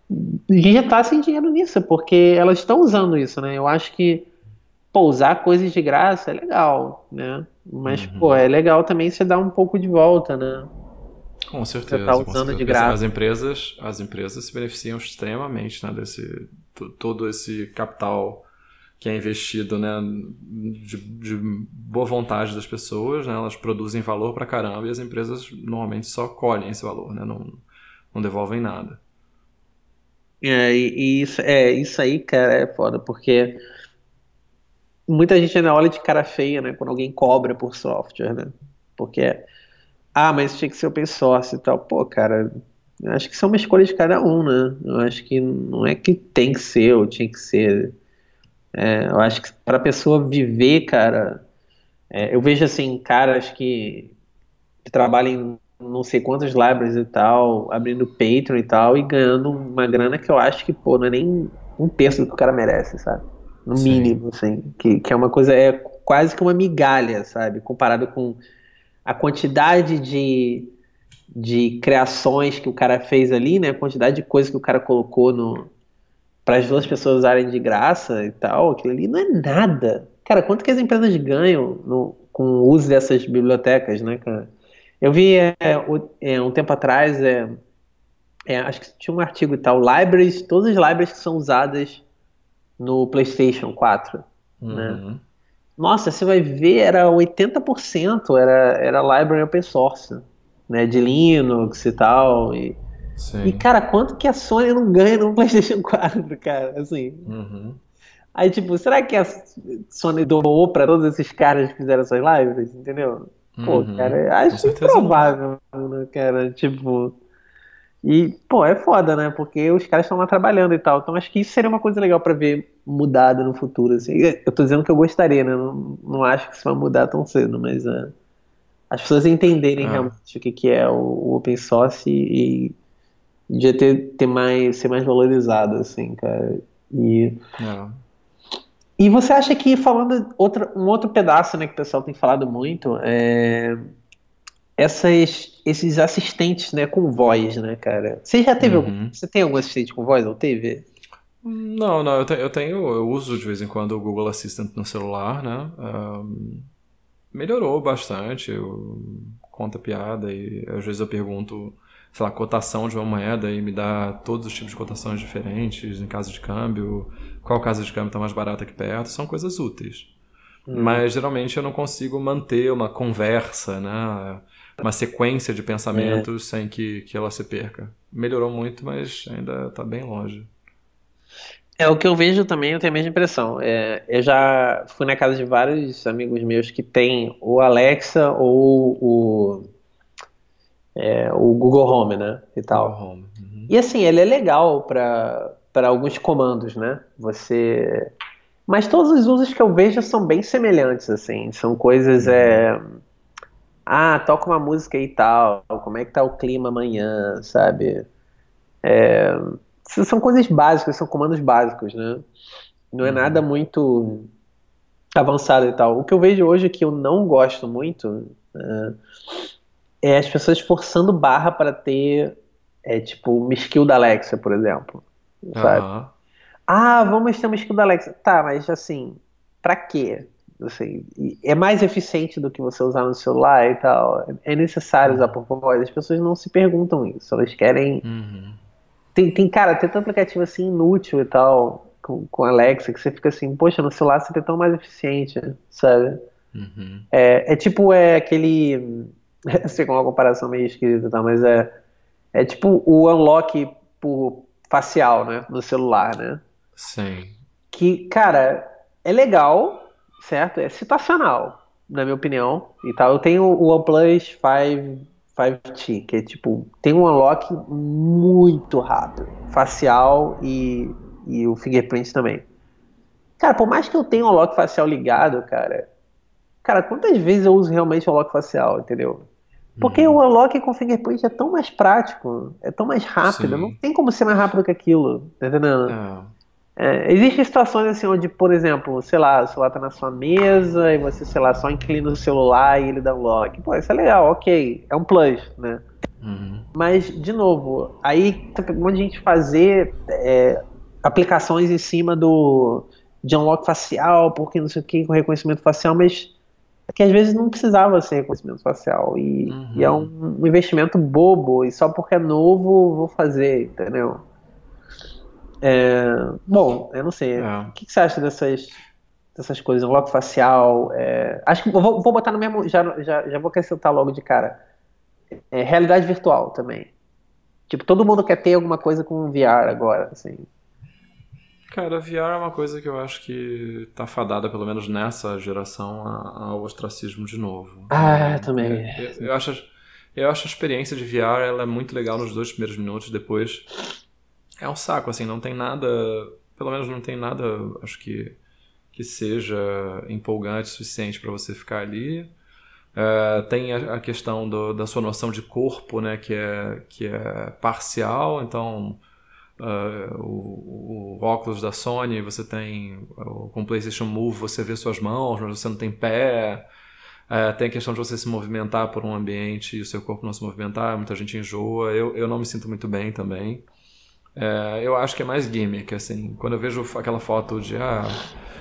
injetassem dinheiro nisso, porque elas estão usando isso, né? Eu acho que pô, usar coisas de graça é legal, né? Mas, uhum. pô, é legal também você dar um pouco de volta, né? Com certeza. Você tá usando certeza. de graça. As empresas, as empresas se beneficiam extremamente, né, desse todo esse capital que é investido, né, de, de boa vontade das pessoas, né? Elas produzem valor pra caramba e as empresas normalmente só colhem esse valor, né? Não, não devolvem nada. É, e, isso, é, isso aí, cara, é foda, porque muita gente ainda olha de cara feia, né, quando alguém cobra por software, né? Porque, ah, mas tinha que ser open source e tal. Pô, cara, acho que é uma escolha de cada um, né? Eu acho que não é que tem que ser ou tinha que ser. É, eu acho que para a pessoa viver, cara, é, eu vejo assim, caras que, que trabalham não sei quantas libraries e tal, abrindo Patreon e tal, e ganhando uma grana que eu acho que, pô, não é nem um terço do que o cara merece, sabe? no Sim. mínimo, assim, que, que é uma coisa, é quase que uma migalha, sabe, comparado com a quantidade de, de criações que o cara fez ali, né, a quantidade de coisas que o cara colocou no para as duas pessoas usarem de graça e tal, aquilo ali não é nada. Cara, quanto que as empresas ganham no, com o uso dessas bibliotecas, né, cara? Eu vi é, é, um tempo atrás, é, é, acho que tinha um artigo e tal, libraries, todas as libraries que são usadas no PlayStation 4, né? uhum. né? Nossa, você vai ver, era 80% era, era library open source, né? De Linux e tal. E, e, cara, quanto que a Sony não ganha no PlayStation 4, cara? Assim. Uhum. Aí, tipo, será que a Sony doou pra todos esses caras que fizeram essas lives? Entendeu? Pô, uhum. cara, acho improvável, né, cara? Tipo. E, pô, é foda, né? Porque os caras estão lá trabalhando e tal. Então acho que isso seria uma coisa legal para ver mudada no futuro. Assim. Eu tô dizendo que eu gostaria, né? Não, não acho que isso vai mudar tão cedo, mas uh, as pessoas entenderem ah. realmente o que, que é o, o open source e, e de ter, ter mais, ser mais valorizado, assim, cara. E. É. E você acha que, falando outra, um outro pedaço né, que o pessoal tem falado muito, é, essas, esses assistentes, né, com voz, né, cara? Você já teve uhum. algum, você tem algum assistente com voz ou teve? Não, não, eu, te, eu tenho, eu uso de vez em quando o Google Assistant no celular, né? Um, melhorou bastante, eu conta piada e às vezes eu pergunto, sei lá, cotação de uma moeda e me dá todos os tipos de cotações diferentes em casa de câmbio, qual casa de câmbio está mais barata aqui perto, são coisas úteis. Hum. Mas geralmente eu não consigo manter uma conversa, né? Uma sequência de pensamentos é. sem que, que ela se perca. Melhorou muito, mas ainda está bem longe. É o que eu vejo também, eu tenho a mesma impressão. É, eu já fui na casa de vários amigos meus que têm o Alexa ou o, é, o Google Home, né? E tal. Home. Uhum. E assim, ele é legal para alguns comandos, né? Você. Mas todos os usos que eu vejo são bem semelhantes, assim. São coisas. É... Uhum. Ah, toca uma música e tal. Como é que tá o clima amanhã, sabe? É são coisas básicas, são comandos básicos, né? Não é uhum. nada muito avançado e tal. O que eu vejo hoje que eu não gosto muito é, é as pessoas forçando barra para ter, é, tipo, uma skill da Alexa, por exemplo. Sabe? Uhum. Ah, vamos ter uma skill da Alexa. Tá, mas assim, pra quê? Assim, é mais eficiente do que você usar no celular e tal. É necessário usar por voz. As pessoas não se perguntam isso. Elas querem. Uhum tem, tem, cara, tem tanto aplicativo assim inútil e tal, com, com Alexa, que você fica assim, poxa, no celular você é tão mais eficiente, sabe? Uhum. É, é tipo, é aquele. Sei como é uma comparação meio esquisita, tá? mas é, é tipo o unlock por facial, né? No celular, né? Sim. Que, cara, é legal, certo? É situacional, na minha opinião. E tal. Eu tenho o OnePlus 5 5T, que é tipo, tem um unlock muito rápido, facial e, e o fingerprint também. Cara, por mais que eu tenha o unlock facial ligado, cara, cara, quantas vezes eu uso realmente o unlock facial, entendeu? Porque uhum. o unlock com fingerprint é tão mais prático, é tão mais rápido, Sim. não tem como ser mais rápido que aquilo, tá entendendo? É. É, existem situações assim onde, por exemplo, sei lá, o celular tá na sua mesa e você, sei lá, só inclina o celular e ele dá um lock. Pô, isso é legal, ok. É um plus, né? Uhum. Mas, de novo, aí tá um monte de gente fazer é, aplicações em cima do de unlock facial, porque não sei o que, com reconhecimento facial, mas que às vezes não precisava ser reconhecimento facial. E, uhum. e é um, um investimento bobo, e só porque é novo vou fazer, entendeu? É, bom, eu não sei. É. O que, que, você acha dessas, dessas coisas? Logo facial. É, acho que vou, vou botar no mesmo. Já, já, já vou acrescentar logo de cara. É, realidade virtual também. Tipo, todo mundo quer ter alguma coisa com VR agora, assim. Cara, VR é uma coisa que eu acho que tá fadada, pelo menos nessa geração, ao ostracismo de novo. Ah, também. Eu, eu, acho, eu acho a experiência de VR ela é muito legal nos dois primeiros minutos, depois é um saco, assim, não tem nada. Pelo menos não tem nada, acho que, que seja empolgante o suficiente para você ficar ali. Uh, tem a, a questão do, da sua noção de corpo, né, que é, que é parcial, então uh, o, o, óculos da Sony, você tem, com o PlayStation Move, você vê suas mãos, mas você não tem pé. Uh, tem a questão de você se movimentar por um ambiente e o seu corpo não se movimentar, muita gente enjoa. Eu, eu não me sinto muito bem também. É, eu acho que é mais gimmick, assim. Quando eu vejo aquela foto de ah,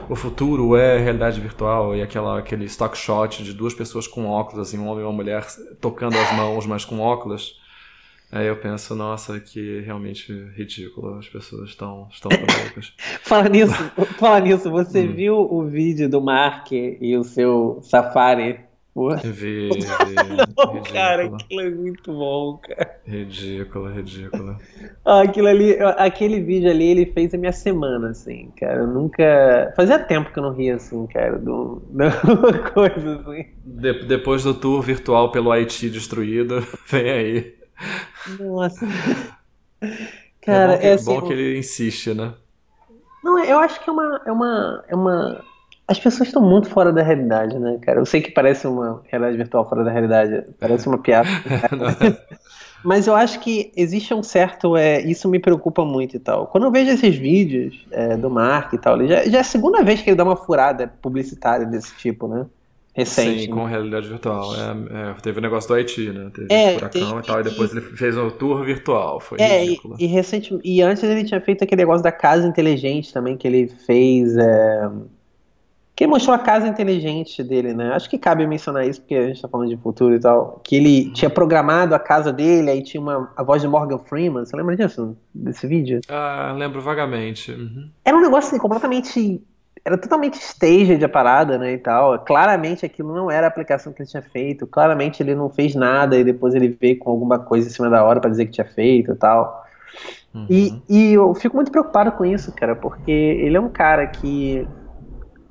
o futuro é realidade virtual e aquela, aquele stock shot de duas pessoas com óculos, assim, um homem e uma mulher tocando as mãos, mas com óculos. Aí eu penso, nossa, que realmente ridículo, as pessoas estão, estão loucas. fala nisso, fala nisso, você hum. viu o vídeo do Mark e o seu Safari Vi, vi. Não, cara, aquilo é muito bom, cara. Ridículo, ridículo. Ah, aquilo ali, aquele vídeo ali, ele fez a minha semana, assim, cara. Eu nunca. Fazia tempo que eu não ria, assim, cara, de uma coisa assim. De, depois do tour virtual pelo Haiti destruído, vem aí. Nossa. Cara, é bom que, é assim, bom que ele insiste, né? Não, eu acho que é uma. É uma, é uma as pessoas estão muito fora da realidade, né, cara? Eu sei que parece uma realidade virtual fora da realidade, parece uma piada. Mas eu acho que existe um certo. É, isso me preocupa muito e tal. Quando eu vejo esses vídeos é, do Mark e tal, já, já é a segunda vez que ele dá uma furada publicitária desse tipo, né? Recente. Sim, né? com realidade virtual. É, é, teve o negócio do Haiti, né? Teve é, furacão e tal, e depois ele fez um tour virtual. Foi é, ridículo. E, e, recente, e antes ele tinha feito aquele negócio da casa inteligente também, que ele fez. É, que mostrou a casa inteligente dele, né? Acho que cabe mencionar isso, porque a gente tá falando de futuro e tal. Que ele tinha programado a casa dele, aí tinha uma, a voz de Morgan Freeman. Você lembra disso? Desse vídeo? Ah, lembro vagamente. Uhum. Era um negócio assim, completamente era totalmente staged a parada, né, e tal. Claramente aquilo não era a aplicação que ele tinha feito. Claramente ele não fez nada e depois ele veio com alguma coisa em cima da hora para dizer que tinha feito e tal. Uhum. E, e eu fico muito preocupado com isso, cara, porque ele é um cara que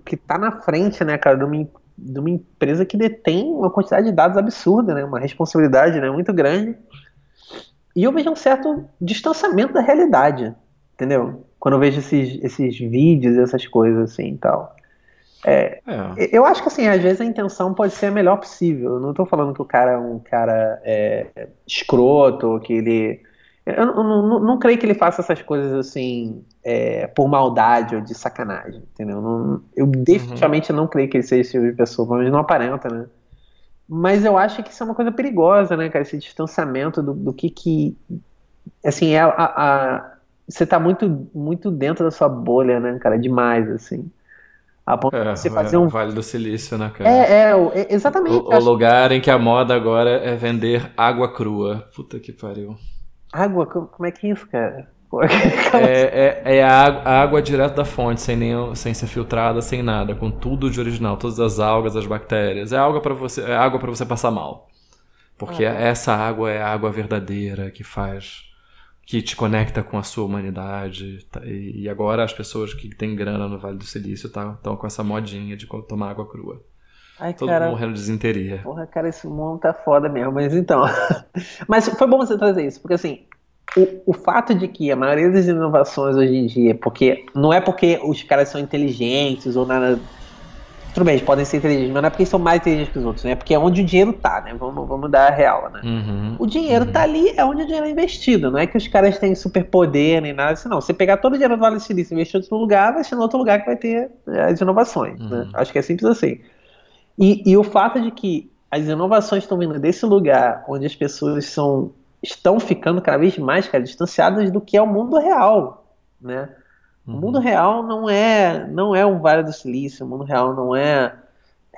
que tá na frente, né, cara, de uma, de uma empresa que detém uma quantidade de dados absurda, né, uma responsabilidade, né, muito grande. E eu vejo um certo distanciamento da realidade, entendeu? Quando eu vejo esses, esses vídeos, essas coisas assim e tal. É, é. Eu acho que assim, às vezes a intenção pode ser a melhor possível. Eu não estou falando que o cara é um cara é, escroto, que ele eu não, não, não, creio que ele faça essas coisas assim é, por maldade ou de sacanagem, entendeu? Não, eu definitivamente uhum. não creio que ele seja esse tipo de pessoa, mas não aparenta, né? Mas eu acho que isso é uma coisa perigosa, né, cara? Esse distanciamento do, do que que. Assim, é a, a, você tá muito, muito dentro da sua bolha, né, cara? Demais, assim. A ponto é, de você fazer é, um. Vale do Silício, né, cara? É, é, é exatamente. O, o lugar em que a moda agora é vender água crua. Puta que pariu. Água? Como é que é isso, cara? É, é, é a, água, a, água, direto da fonte, sem, nem, sem ser filtrada, sem nada, com tudo de original, todas as algas, as bactérias. É água para você, é água para você passar mal. Porque ah, essa água é a água verdadeira que faz que te conecta com a sua humanidade. Tá? E agora as pessoas que têm grana no Vale do Silício estão tá, com essa modinha de tomar água crua. Ai, Todo cara, mundo morrendo de desinteria. Porra, cara, esse mundo tá foda mesmo. Mas então. mas foi bom você trazer isso, porque assim, o, o fato de que a maioria das inovações hoje em dia, porque não é porque os caras são inteligentes ou nada. Tudo bem, eles podem ser inteligentes, mas não é porque são mais inteligentes que os outros, né? É porque é onde o dinheiro tá, né? Vamos, vamos dar a real, né? Uhum, o dinheiro uhum. tá ali, é onde o dinheiro é investido. Não é que os caras têm superpoder nem nada assim, não. Você pegar todo o dinheiro do Vale do Silício e investir em outro lugar, vai ser em outro lugar que vai ter as inovações, né? uhum. né? Acho que é simples assim. E, e o fato de que as inovações estão vindo desse lugar onde as pessoas são, estão ficando cada vez mais cara, distanciadas do que é o mundo real, né? Uhum. O mundo real não é não é um Vale do Silício, o mundo real não é,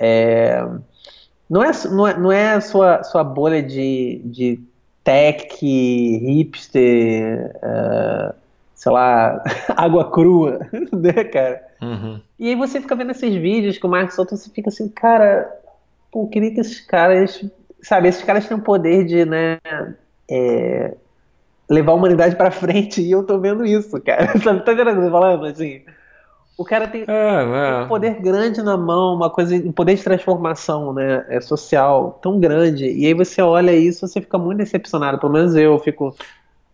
é não é não é, não é a sua, sua bolha de, de tech, hipster, uh, sei lá, água crua, né, cara? Uhum. E aí você fica vendo esses vídeos com o Marcos Souto, você fica assim, cara, pô, eu queria que esses caras, sabe, esses caras têm o poder de, né, é, levar a humanidade para frente e eu tô vendo isso, cara. Sabe, tá vendo o que eu tô falando? Assim, o cara tem, é, é. um poder grande na mão, uma coisa, um poder de transformação, né, é social tão grande. E aí você olha isso, você fica muito decepcionado. Pelo menos eu fico,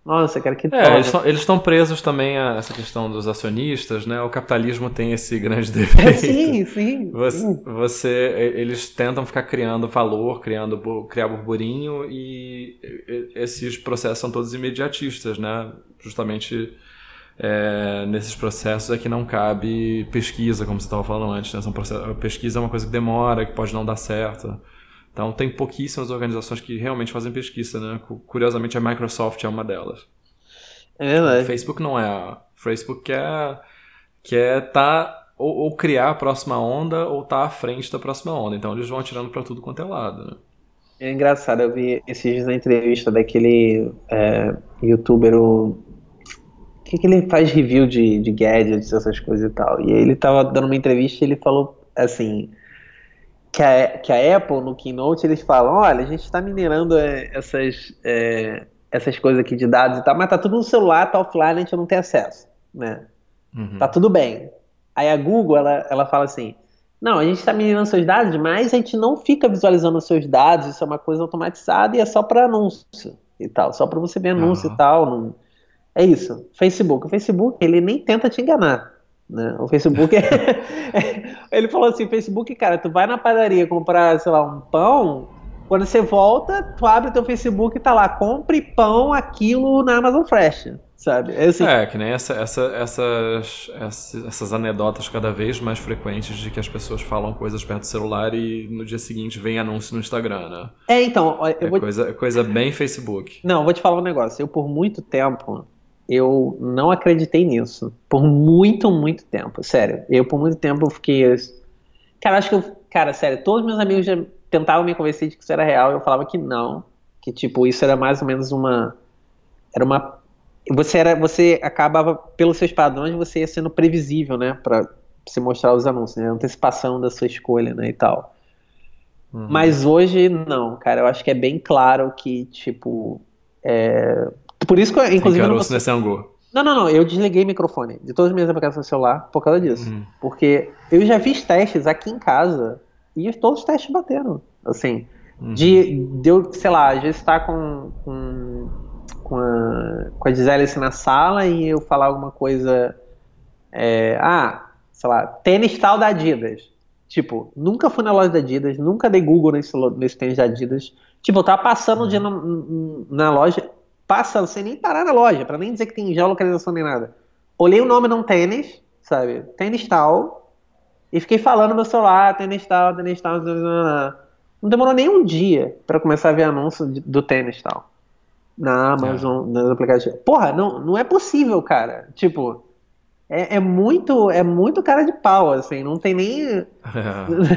nossa, cara, que é, eles estão presos também a essa questão dos acionistas, né? O capitalismo tem esse grande defeito. É, sim, sim. Você, você, eles tentam ficar criando valor, criando criar burburinho e esses processos são todos imediatistas, né? Justamente é, nesses processos é que não cabe pesquisa, como você estava falando antes. Né? São processos, pesquisa é uma coisa que demora, que pode não dar certo. Então tem pouquíssimas organizações que realmente fazem pesquisa, né? Curiosamente a Microsoft é uma delas. É verdade. O Facebook não é. O Facebook quer, quer tá ou, ou, criar a próxima onda ou tá à frente da próxima onda. Então eles vão atirando para tudo quanto é lado, né? É engraçado, eu vi esses dias na entrevista daquele é, youtuber, o que, que ele faz review de, de gadgets, essas coisas e tal. E aí ele tava dando uma entrevista e ele falou assim que a, que a Apple, no Keynote, eles falam, olha, a gente está minerando é, essas, é, essas coisas aqui de dados e tal, mas tá tudo no celular, tá offline, a gente não tem acesso, né? Uhum. Tá tudo bem. Aí a Google, ela, ela fala assim, não, a gente está minerando seus dados, mas a gente não fica visualizando os seus dados, isso é uma coisa automatizada e é só para anúncio e tal, só para você ver anúncio uhum. e tal. Não... É isso. Facebook. O Facebook, ele nem tenta te enganar. Né? O Facebook é, Ele falou assim: Facebook, cara, tu vai na padaria comprar, sei lá, um pão. Quando você volta, tu abre teu Facebook e tá lá, compre pão, aquilo na Amazon Fresh, sabe? É, assim. é que nem essa, essa, essas, essas, essas anedotas cada vez mais frequentes de que as pessoas falam coisas perto do celular e no dia seguinte vem anúncio no Instagram, né? É, então. Eu é vou... coisa, coisa bem Facebook. Não, vou te falar um negócio. Eu, por muito tempo, eu não acreditei nisso. Por muito, muito tempo. Sério. Eu, por muito tempo, fiquei. Cara, acho que eu. Cara, sério, todos meus amigos já tentavam me convencer de que isso era real. Eu falava que não. Que, tipo, isso era mais ou menos uma. Era uma. Você era. Você acabava, pelos seus padrões, você ia sendo previsível, né? Pra, você mostrar os anúncios, né? Antecipação da sua escolha, né? E tal. Uhum. Mas hoje, não, cara. Eu acho que é bem claro que, tipo. É... Por isso que, inclusive. Tem anúncio nesse Angu. Não, não, não. Eu desliguei o microfone de todas as minhas aplicações do celular por causa disso. Uhum. Porque eu já fiz testes aqui em casa e todos os testes bateram. Assim, uhum. de, de eu, sei lá, às vezes estar tá com, com, com, a, com a Gisele assim, na sala e eu falar alguma coisa. É, ah, sei lá, tênis tal da Adidas. Tipo, nunca fui na loja da Adidas, nunca dei Google nesse, nesse tênis da Adidas. Tipo, eu tava passando um dia uhum. na, na loja, passa sem nem parar na loja, para nem dizer que tem geolocalização nem nada. Olhei o nome num tênis, sabe? Tênis tal, e fiquei falando no meu celular, tênis tal, tênis tal, não demorou nem um dia para começar a ver anúncio do tênis tal. Na Amazon, é. nos aplicativos. Porra, não, não é possível, cara. Tipo, é, é, muito é muito cara de pau, assim, não tem nem. É,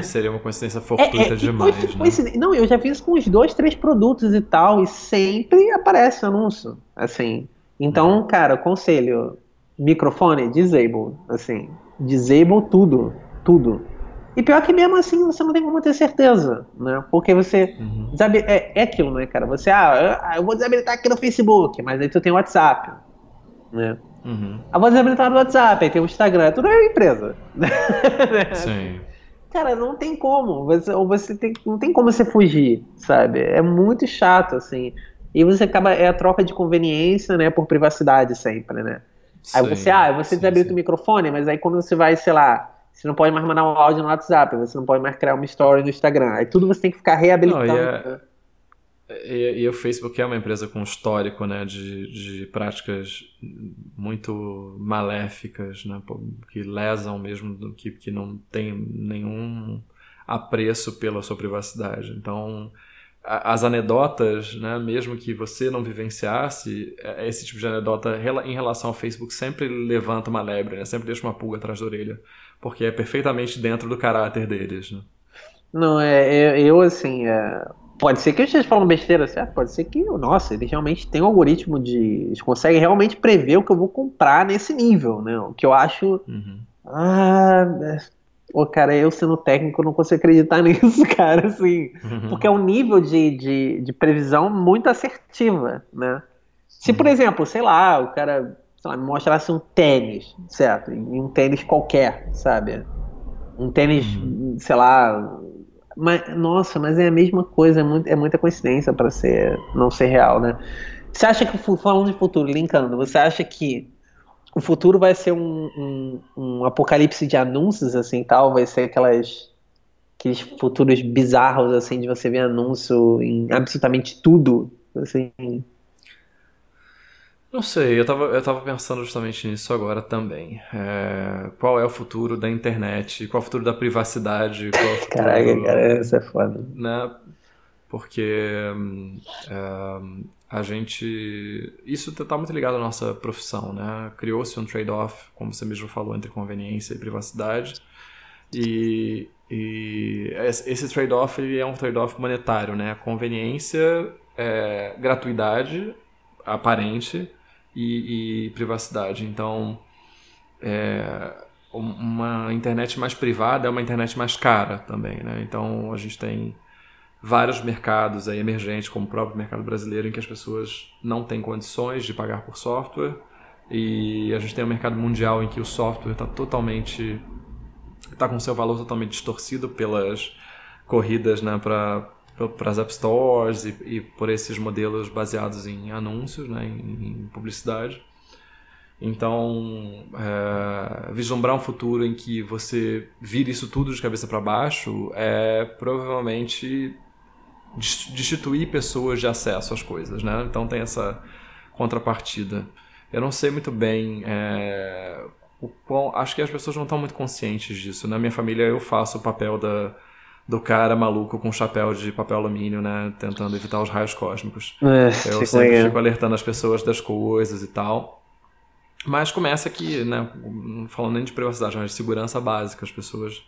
seria uma coincidência fortuita é, é, demais. Né? Não, eu já fiz com uns dois, três produtos e tal, e sempre aparece anúncio. Assim. Então, uhum. cara, conselho: microfone, disable. Assim, disable tudo. Tudo. E pior que mesmo assim você não tem como ter certeza, né? Porque você. Uhum. É, é aquilo, né, cara? Você, ah, eu vou desabilitar aqui no Facebook, mas aí tu tem o WhatsApp. Né? Uhum. A voz habilitada no WhatsApp, aí tem o Instagram, é tudo é empresa. Sim. Cara, não tem como. Você, ou você tem, não tem como você fugir, sabe? É muito chato, assim. E você acaba. É a troca de conveniência, né? Por privacidade sempre, né? Sim, aí você, ah, você sim, desabilita sim. o microfone, mas aí quando você vai, sei lá, você não pode mais mandar um áudio no WhatsApp, você não pode mais criar uma story no Instagram. Aí tudo você tem que ficar reabilitando. Não, é, e, e, o Facebook é uma empresa com histórico né, de, de práticas muito maléficas, né, que lesam mesmo, que, que não tem nenhum apreço pela sua privacidade. Então, as anedotas, né, mesmo que você não vivenciasse, é, esse tipo de anedota em relação ao Facebook sempre levanta uma lebre, né, sempre deixa uma pulga atrás da orelha, porque é perfeitamente dentro do caráter deles. Né? Não, é, eu, eu assim, é Pode ser que eu esteja falando besteira, certo? Pode ser que, nossa, eles realmente têm um algoritmo de. Eles conseguem realmente prever o que eu vou comprar nesse nível, né? O que eu acho. Uhum. Ah. Pô, cara, eu sendo técnico não consigo acreditar nisso, cara, assim. Uhum. Porque é um nível de, de, de, previsão muito assertiva, né? Se, por uhum. exemplo, sei lá, o cara sei lá, me mostrasse um tênis, certo? E um tênis qualquer, sabe? Um tênis, uhum. sei lá, mas, nossa, mas é a mesma coisa, é, muito, é muita coincidência para ser não ser real, né? Você acha que, falando de futuro, linkando, você acha que o futuro vai ser um, um, um apocalipse de anúncios, assim, tal? Vai ser aquelas aqueles futuros bizarros, assim, de você ver anúncio em absolutamente tudo, assim... Não sei, eu tava, eu tava pensando justamente nisso agora também. É, qual é o futuro da internet? Qual é o futuro da privacidade? Qual é o futuro, Caraca, cara, isso é foda. Né? Porque é, a gente. Isso tá muito ligado à nossa profissão, né? Criou-se um trade-off, como você mesmo falou, entre conveniência e privacidade. E, e esse trade-off é um trade-off monetário, né? Conveniência, é, gratuidade aparente e, e privacidade. Então, é, uma internet mais privada é uma internet mais cara também, né? Então, a gente tem vários mercados aí emergentes, como o próprio mercado brasileiro, em que as pessoas não têm condições de pagar por software. E a gente tem um mercado mundial em que o software está totalmente. está com seu valor totalmente distorcido pelas corridas né, para para as App Stores e, e, por esses modelos baseados em anúncios, né, em, em publicidade. Então, é, vislumbrar um futuro em que você vira isso tudo de cabeça para baixo é provavelmente destituir pessoas de acesso às coisas, né? Então tem essa contrapartida. Eu não sei muito bem é, o acho que as pessoas não estão muito conscientes disso. Na minha família eu faço o papel da do cara maluco com chapéu de papel alumínio, né? Tentando evitar os raios cósmicos. É, eu sempre legal. fico alertando as pessoas das coisas e tal. Mas começa aqui, né? Não falando nem de privacidade, mas de segurança básica. As pessoas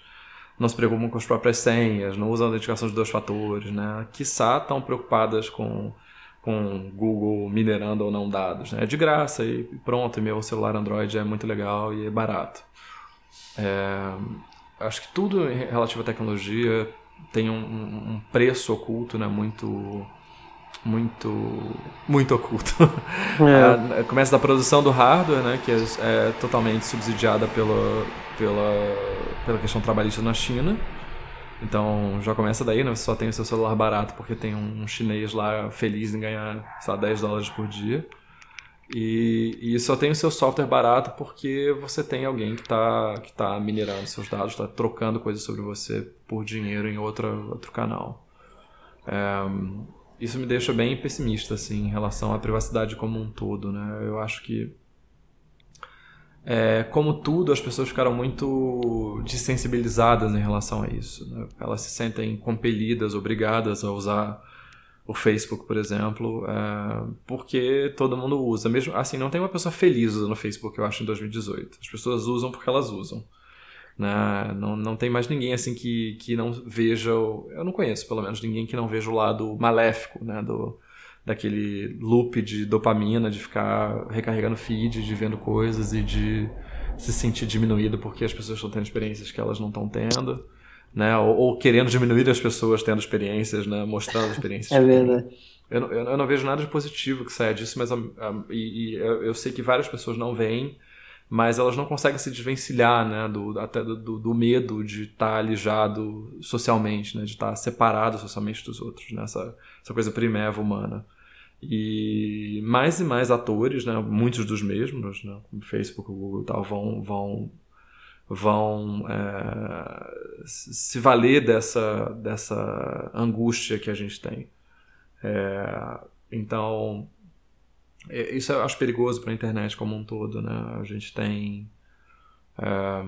não se preocupam com as próprias senhas, não usam a identificação de dois fatores, né? Quiçá estão preocupadas com, com Google minerando ou não dados. Né? É de graça e pronto, meu celular Android é muito legal e é barato. É, acho que tudo relativo à tecnologia tem um, um preço oculto, né? Muito muito muito oculto. É. começa da produção do hardware, né, que é, é, totalmente subsidiada pela, pela, pela questão trabalhista na China. Então já começa daí, né? Você só tem o seu celular barato porque tem um chinês lá feliz em ganhar, sei lá, 10 dólares por dia. E, e só tem o seu software barato porque você tem alguém que está que tá minerando seus dados, está trocando coisas sobre você por dinheiro em outra, outro canal. É, isso me deixa bem pessimista assim, em relação à privacidade como um todo. Né? Eu acho que, é, como tudo, as pessoas ficaram muito desensibilizadas em relação a isso. Né? Elas se sentem compelidas, obrigadas a usar o Facebook, por exemplo, é, porque todo mundo usa. Mesmo assim, não tem uma pessoa feliz usando o Facebook, eu acho, em 2018. As pessoas usam porque elas usam. Né? Não, não tem mais ninguém assim que, que não veja. O, eu não conheço, pelo menos, ninguém que não veja o lado maléfico né? Do, daquele loop de dopamina, de ficar recarregando feed, de vendo coisas e de se sentir diminuído porque as pessoas estão tendo experiências que elas não estão tendo né? Ou, ou, querendo diminuir as pessoas tendo experiências, né? Mostrando experiências. é verdade. Eu, eu, eu, não vejo nada de positivo que saia disso, mas eu, eu, sei que várias pessoas não veem, mas elas não conseguem se desvencilhar, né? Do, até do, do medo de estar alijado socialmente, né? De estar separado socialmente dos outros, né? Essa, essa coisa primeva humana. E mais e mais atores, né? Muitos dos mesmos, né? Como Facebook, Google e tal, vão, vão vão é, se valer dessa, dessa angústia que a gente tem. É, então, é, isso eu acho perigoso para a internet como um todo. Né? A gente tem é,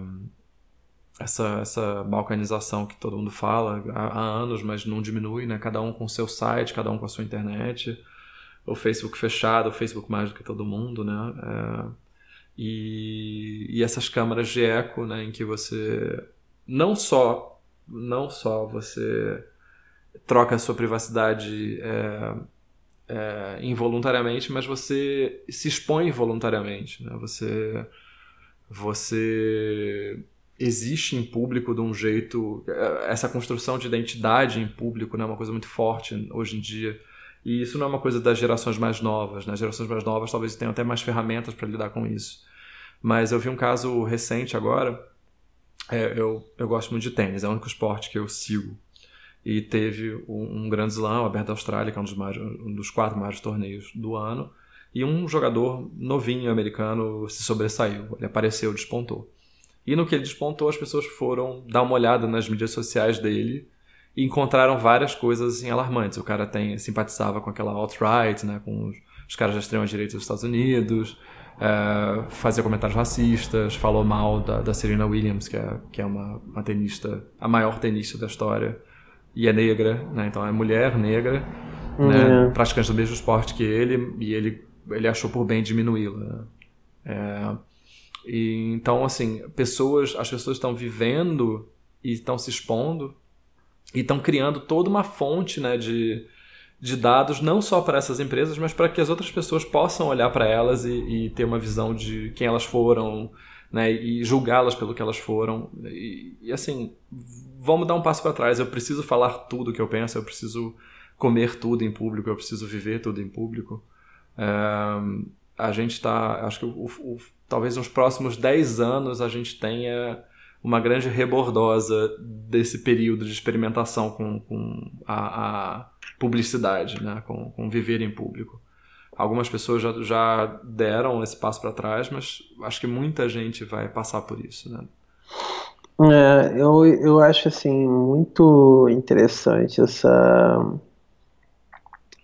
essa, essa balcanização que todo mundo fala há, há, anos, mas não diminui, né? cada um com seu site, cada um com a sua internet. O Facebook fechado, o Facebook mais do que todo mundo, né? E, e essas câmaras de eco, né, em que você não só não só você troca a sua privacidade é, é, involuntariamente, mas você se expõe voluntariamente, né? Você você existe em público de um jeito é, essa construção de identidade em público né, é uma coisa muito forte hoje em dia e isso não é uma coisa das gerações mais novas né? gerações mais novas talvez tenham até mais ferramentas para lidar com isso mas eu vi um caso recente agora. É, eu, eu gosto muito de tênis, é o único esporte que eu sigo. E teve um, um grande slam, o Aberto da Austrália, que é um dos, maiores, um dos quatro maiores torneios do ano. E um jogador novinho americano se sobressaiu. Ele apareceu, despontou. E no que ele despontou, as pessoas foram dar uma olhada nas mídias sociais dele e encontraram várias coisas assim, alarmantes. O cara tem, simpatizava com aquela alt-right, né, com os, os caras da extrema-direita dos Estados Unidos é, fazia comentários racistas, falou mal da, da Serena Williams, que é, que é uma, uma tenista, a maior tenista da história, e é negra, né? então é mulher negra, uhum. né? praticante do mesmo esporte que ele, e ele, ele achou por bem diminuí-la. Né? É, e, então, assim, pessoas, as pessoas estão vivendo e estão se expondo e estão criando toda uma fonte né, de, de dados não só para essas empresas, mas para que as outras pessoas possam olhar para elas e, e, ter uma visão de quem elas foram, né, e julgá-las pelo que elas foram. E, e, assim, vamos dar um passo para trás. Eu preciso falar tudo que eu penso, eu preciso comer tudo em público, eu preciso viver tudo em público. É, a gente está, acho que o, o, talvez nos próximos 10 anos a gente tenha uma grande rebordosa desse período de experimentação com, com a, a publicidade, né? com, com viver em público. Algumas pessoas já, já deram esse passo para trás, mas acho que muita gente vai passar por isso. Né? É, eu, eu acho assim muito interessante essa,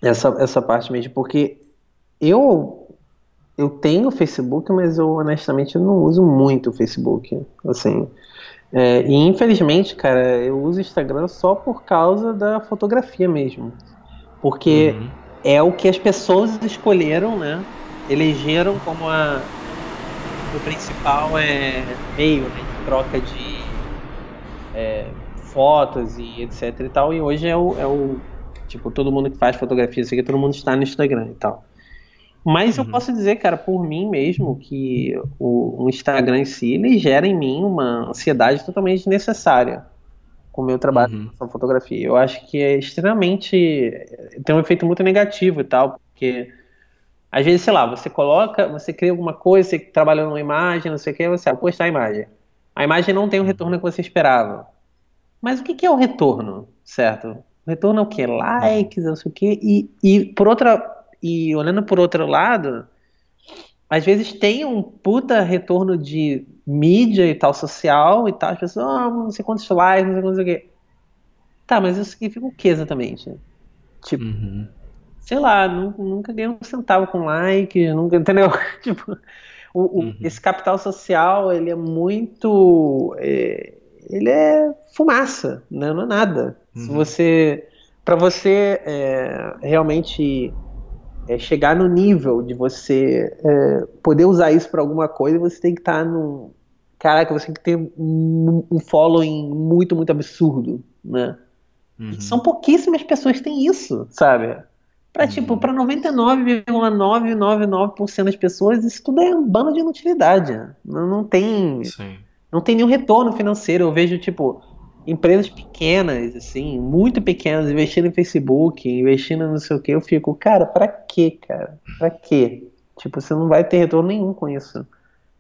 essa, essa parte mesmo, porque eu eu tenho Facebook, mas eu honestamente não uso muito o Facebook. Assim, é, e infelizmente, cara, eu uso Instagram só por causa da fotografia mesmo. Porque uhum. é o que as pessoas escolheram, né? Elegeram como a, o principal é, meio né, de troca de é, fotos e etc e tal. E hoje é o, é o. Tipo, todo mundo que faz fotografia, isso aqui, todo mundo está no Instagram e tal. Mas uhum. eu posso dizer, cara, por mim mesmo, que o, o, Instagram em si, ele gera em mim uma ansiedade totalmente desnecessária com o meu trabalho uhum. com fotografia. Eu acho que é extremamente. tem um efeito muito negativo e tal, porque às vezes, sei lá, você coloca, você cria alguma coisa, você trabalha numa imagem, não sei o que, você vai postar a imagem. A imagem não tem o retorno que você esperava. Mas o que, que é o retorno, certo? O retorno é o quê? Likes, não sei o quê. E, e por outra e olhando por outro lado, às vezes tem um puta retorno de mídia e tal, social e tal, as pessoas, oh, não sei quantos likes, não sei quantos o quê. Tá, mas isso significa o que exatamente? Tipo, uhum. sei lá, nunca, nunca ganhei um centavo com like, nunca, entendeu? tipo, o, o, uhum. esse capital social, ele é muito. É, ele é fumaça, né? não é nada. Uhum. Se você. para você é, realmente é, chegar no nível de você é, poder usar isso para alguma coisa, você tem que estar tá num. Caraca, você tem que ter um, um following muito, muito absurdo, né? Uhum. São pouquíssimas pessoas que têm isso, sabe? Para uhum. tipo, para 99,999% das pessoas, isso tudo é um bando de inutilidade. Não, não tem. Sim. Não tem nenhum retorno financeiro. Eu vejo, tipo, empresas pequenas, assim, muito pequenas, investindo em Facebook, investindo em não sei o que, eu fico, cara, pra quê, cara? Pra quê? Tipo, você não vai ter retorno nenhum com isso.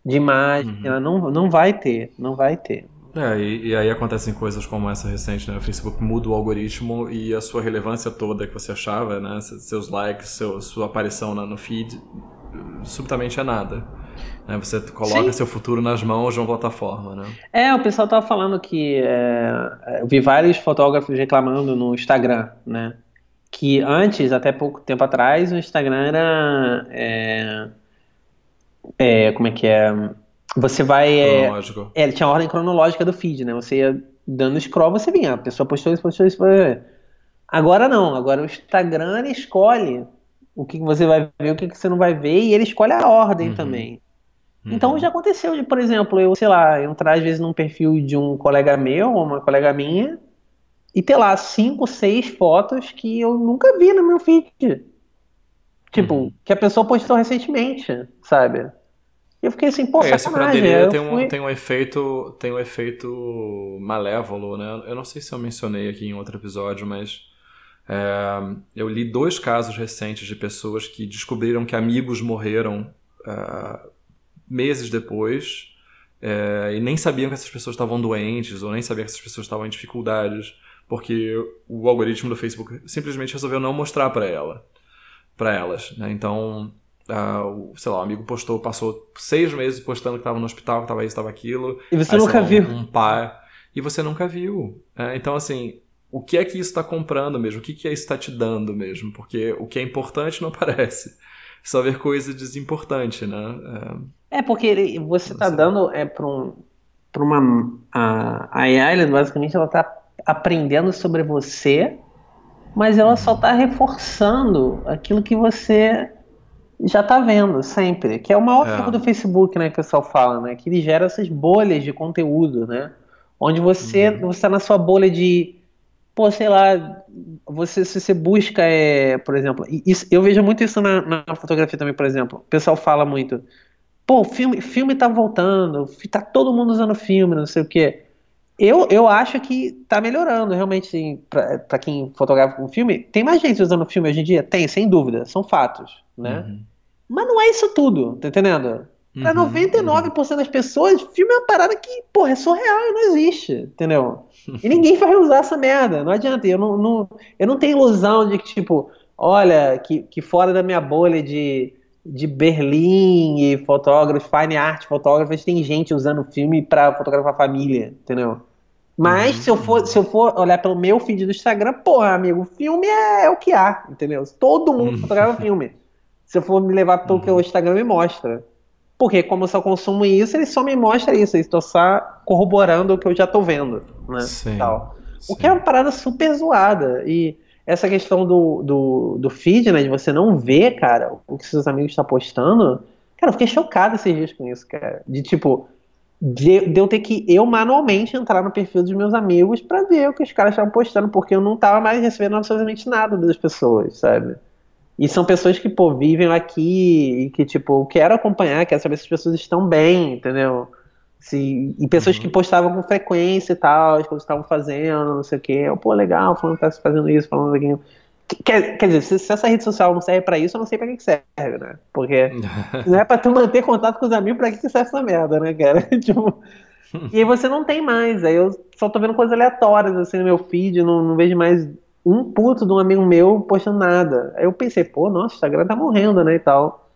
De imagem, uhum. não, não vai ter, não vai ter. É, e, e, aí acontecem coisas como essa recente, né? O Facebook muda o algoritmo e a sua relevância toda que você achava, né? Seus likes, seu, sua aparição no feed, subitamente é nada. Né? Você coloca Sim. seu futuro nas mãos de uma plataforma, né? É, o pessoal tava falando que é, eu vi vários fotógrafos reclamando no Instagram, né? Que antes, até pouco tempo atrás, o Instagram era é, é, como é que é? Você vai é, cronológico. É, tinha a ordem cronológica do feed, né? Você ia dando scroll, você vinha, a pessoa postou isso, postou isso, Agora não, agora o Instagram escolhe o que você vai ver, o que você não vai ver, e ele escolhe a ordem uhum. também. Então uhum. já aconteceu de, por exemplo, eu, sei lá, entrar às vezes num perfil de um colega meu, ou uma colega minha, e ter lá cinco, seis fotos que eu nunca vi no meu feed. Tipo, uhum. que a pessoa postou recentemente, sabe? E eu fiquei assim, pô, é, essa curadoria tem, um, tem um efeito tem um efeito malévolo, né? Eu não sei se eu mencionei aqui em outro episódio, mas é, eu li dois casos recentes de pessoas que descobriram que amigos morreram uh, meses depois é, e nem sabiam que essas pessoas estavam doentes ou nem sabiam que essas pessoas estavam em dificuldades porque o algoritmo do Facebook simplesmente resolveu não mostrar para ela para elas né? então uh, sei lá o amigo postou passou seis meses postando que estava no hospital que estava isso estava aquilo. E você aí, nunca lá, viu. um pai e você nunca viu é, então assim o que é que isso está comprando mesmo? O que, que isso está te dando mesmo? Porque o que é importante não aparece. Só ver coisa desimportante, né? É, é porque você está dando é, para um, uma. A, a AI, basicamente, ela está aprendendo sobre você, mas ela só está reforçando aquilo que você já está vendo sempre. Que é o maior é. do Facebook, né? Que o pessoal fala, né? Que ele gera essas bolhas de conteúdo, né? Onde você uhum. está na sua bolha de pô, sei lá, você, se você busca, é, por exemplo, isso, eu vejo muito isso na, na, fotografia também, por exemplo. O pessoal fala muito, pô, filme, filme tá voltando, tá todo mundo usando filme, não sei o quê. Eu, eu acho que tá melhorando, realmente, assim, pra, pra quem fotografa com filme. Tem mais gente usando filme hoje em dia? Tem, sem dúvida, são fatos, né? Uhum. Mas não é isso tudo, tá entendendo? Pra uhum, 99% uhum. das pessoas, filme é uma parada que, porra, é surreal e não existe, entendeu? E ninguém vai usar essa merda, não adianta. Eu não, não, eu não tenho ilusão de que, tipo, olha, que, que fora da minha bolha de, de Berlim e fotógrafos, fine art fotógrafos, tem gente usando filme pra fotografar família, entendeu? Mas uhum. se, eu for, se eu for olhar pelo meu feed do Instagram, porra, amigo, filme é, é o que há, entendeu? Todo mundo uhum. fotografa filme. Se eu for me levar pelo que o Instagram me mostra. Porque como eu só consumo isso, ele só me mostra isso. Estou só corroborando o que eu já estou vendo. Né? Sim, Tal. Sim. O que é uma parada super zoada. E essa questão do, do, do feed, né? De você não ver, cara, o que seus amigos estão postando. Cara, eu fiquei chocado esses dias com isso, cara. De tipo, de, de, eu ter que eu manualmente entrar no perfil dos meus amigos para ver o que os caras estavam postando, porque eu não tava mais recebendo absolutamente nada das pessoas, sabe? E são pessoas que, pô, vivem aqui e que, tipo, eu quero acompanhar, quero saber se as pessoas estão bem, entendeu? Se, e pessoas uhum. que postavam com frequência e tal, as coisas estavam fazendo, não sei o quê. Eu, pô, legal, falando que tá fazendo isso, falando aquilo. Quer, quer dizer, se, se, essa rede social não serve pra isso, eu não sei pra que, que serve, né? Porque não é pra tu manter contato com os amigos, pra que, que serve essa merda, né, cara? tipo, e aí você não tem mais. Aí eu só tô vendo coisas aleatórias assim no meu feed, não, não vejo mais um puto de um amigo meu postando nada. Aí eu pensei, pô, nossa, o Instagram tá morrendo, né, e tal.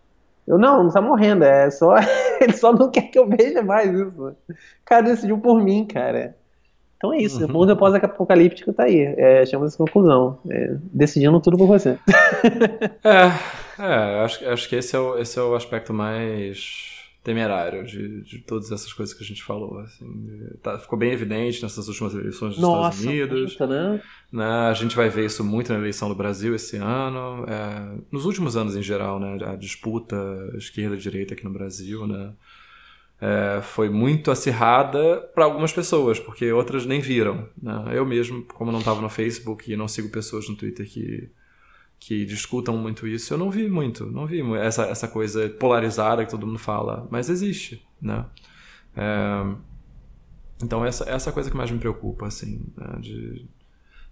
Eu, não, não tá morrendo, é só. Ele só não quer que eu veja mais isso. O cara decidiu por mim, cara. Então é isso, uhum. o mundo pós-apocalíptico tá aí. É, chama essa conclusão. É, decidindo tudo por você. é, é acho, acho que esse é, o, esse é o aspecto mais temerário de, de todas essas coisas que a gente falou. Assim, tá, ficou bem evidente nessas últimas eleições dos Nossa, Estados Unidos. Puta, né? né? A gente vai ver isso muito na eleição do Brasil esse ano. É, nos últimos anos em geral, né? A disputa esquerda-direita aqui no Brasil, né? É, foi muito acirrada para algumas pessoas, porque outras nem viram. Né? Eu mesmo, como não estava no Facebook e não sigo pessoas no Twitter que que discutam muito isso, eu não vi muito, não vi essa, essa coisa polarizada que todo mundo fala, mas existe, né? É, então essa, essa coisa que mais me preocupa, assim, né? de,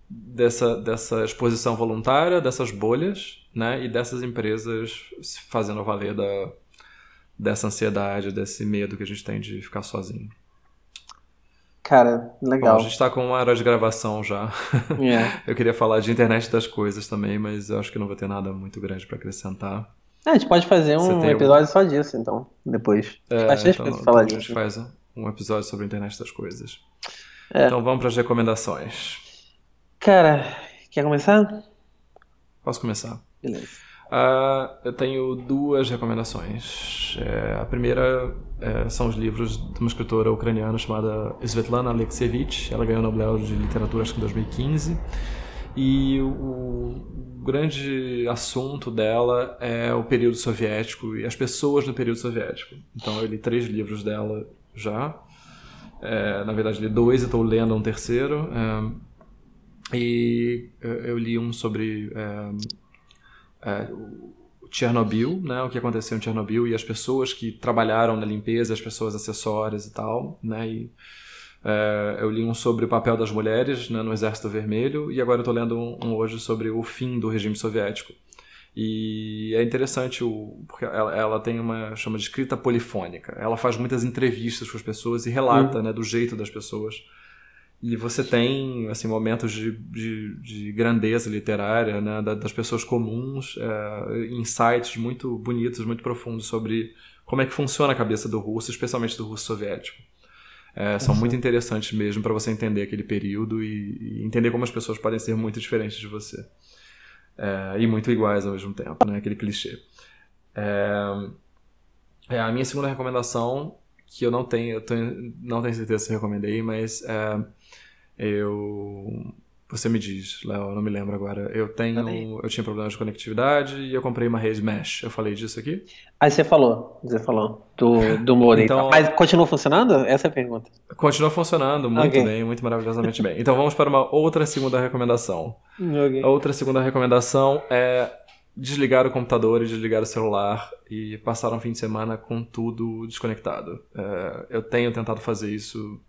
dessa, dessa exposição voluntária, dessas bolhas, né? E dessas empresas fazendo valer da, dessa ansiedade, desse medo que a gente tem de ficar sozinho. Cara, legal. Bom, a gente está com uma hora de gravação já. Yeah. eu queria falar de internet das coisas também, mas eu acho que não vou ter nada muito grande para acrescentar. É, a gente pode fazer um episódio só disso, então, depois. É, Bastante então, coisa falar disso. A gente faz um episódio sobre a internet das coisas. É. Então vamos para as recomendações. Cara, quer começar? Posso começar. Beleza. Uh, eu tenho duas recomendações. É, a primeira é, são os livros de uma escritora ucraniana chamada Svetlana Alexievich. Ela ganhou o Nobel de Literatura acho que em 2015. E o grande assunto dela é o período soviético e as pessoas no período soviético. Então eu li três livros dela já. É, na verdade, li dois e estou lendo um terceiro. É, e eu li um sobre é, Chernobyl, né, o que aconteceu em Chernobyl e as pessoas que trabalharam na limpeza, as pessoas acessórias e tal, né, e é, eu li um sobre o papel das mulheres né, no Exército Vermelho e agora estou lendo um, um, hoje sobre o fim do regime soviético. E é interessante o, porque ela, ela, tem uma chama de escrita polifônica. Ela faz muitas entrevistas com as pessoas e relata uhum. né, do jeito das pessoas. E você tem assim momentos de, de, de grandeza literária né, das pessoas comuns, é, insights muito bonitos, muito profundos sobre como é que funciona a cabeça do russo, especialmente do russo soviético. É, são muito interessantes mesmo para você entender aquele período e, e, entender como as pessoas podem ser muito diferentes de você. É, e muito iguais ao mesmo tempo, né? aquele clichê. É, é, a minha segunda recomendação, que eu não tenho, eu tenho, não tenho certeza se recomendei, mas é, eu. Você me diz, Léo, não me lembro agora. Eu tenho. Eu tinha problemas de conectividade e eu comprei uma rede mesh. Eu falei disso aqui? Aí você falou, você falou, do, do modem. Então, Mas continua funcionando? Essa é a pergunta. Continua funcionando muito okay. bem, muito maravilhosamente bem. Então vamos para uma outra segunda recomendação. Okay. Outra segunda recomendação é desligar o computador e desligar o celular e passar um fim de semana com tudo desconectado. É, eu tenho tentado fazer isso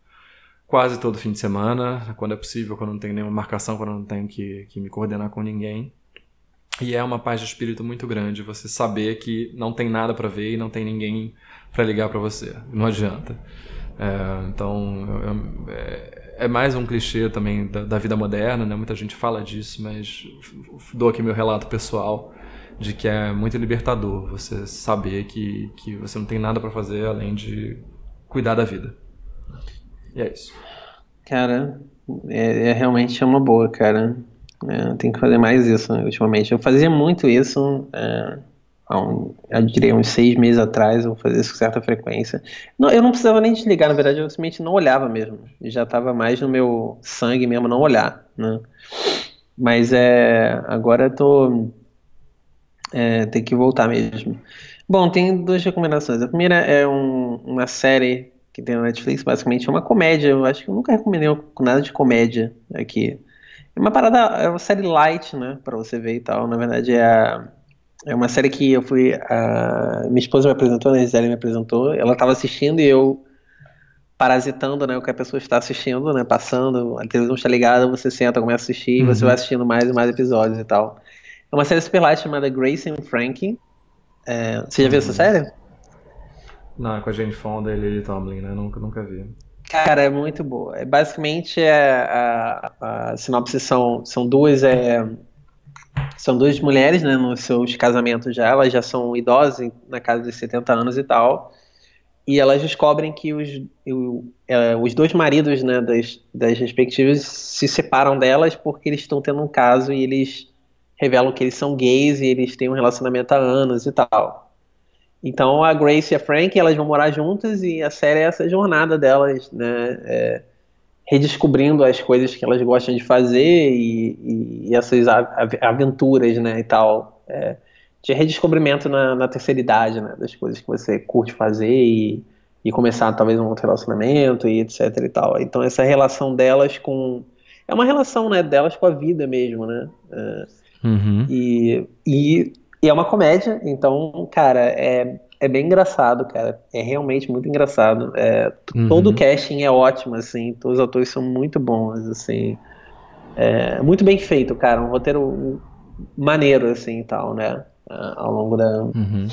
quase todo fim de semana, quando é possível, quando não tenho nenhuma marcação, quando não tenho que, que me coordenar com ninguém. E é uma paz de espírito muito grande você saber que não tem nada para ver e não tem ninguém para ligar para você. Não adianta. É, então, eu, é, é, mais um clichê também da, da, vida moderna, né? Muita gente fala disso, mas dou aqui meu relato pessoal de que é muito libertador você saber que, que você não tem nada para fazer além de cuidar da vida. E é isso. Cara, é, é realmente uma boa, cara. É, tem que fazer mais isso né, ultimamente. Eu fazia muito isso, é, há um, eu diria uns seis meses atrás, eu fazia isso com certa frequência. Não, eu não precisava nem desligar, na verdade, eu simplesmente não olhava mesmo. Já estava mais no meu sangue mesmo não olhar, né? Mas é, agora eu tô. É, que voltar mesmo. Bom, tem duas recomendações. A primeira é um, uma série que tem na Netflix, basicamente é uma comédia. Eu acho que eu nunca recomendei nada de comédia aqui. É uma parada, é uma série light, né, pra você ver e tal. Na verdade é a É uma série que eu fui. A minha esposa me apresentou, né? A Gisele me apresentou. Ela estava assistindo e eu parasitando, né? O que a pessoa está assistindo, né? Passando, a televisão está ligada, você senta, começa a assistir, uhum. você vai assistindo mais e mais episódios e tal. É uma série super light chamada Grace and Frankie. É, você já viu essa uhum. série? Não, é com a Jane Fonda e Lily Tomlin, né? Nunca, nunca vi. Cara, é muito boa. É, basicamente, é, a, a, sinopse são, são duas é, são duas mulheres, né, nos seus casamentos já, elas já são idosas, na casa dos 70 anos e tal, e elas descobrem que os, o, é, os dois maridos, né, das, das respectivas se separam delas porque eles estão tendo um caso e eles revelam que eles são gays e eles têm um relacionamento há anos e tal. Então a Grace e a Frank, elas vão morar juntas e a série é essa jornada delas, né, é, redescobrindo as coisas que elas gostam de fazer e, e essas aventuras, né, e tal. É, de redescobrimento na, na, terceira idade, né, das coisas que você curte fazer e, e começar talvez um outro relacionamento e etc e tal. Então essa relação delas com é uma relação, né, delas com a vida mesmo, né. É, uhum. e, e, e é uma comédia, então, cara, é é bem engraçado, cara. É realmente muito engraçado. É, uhum. Todo o casting é ótimo, assim. Todos os atores são muito bons, assim. É, muito bem feito, cara. Um roteiro maneiro, assim, e tal, né? Ao longo da, uhum.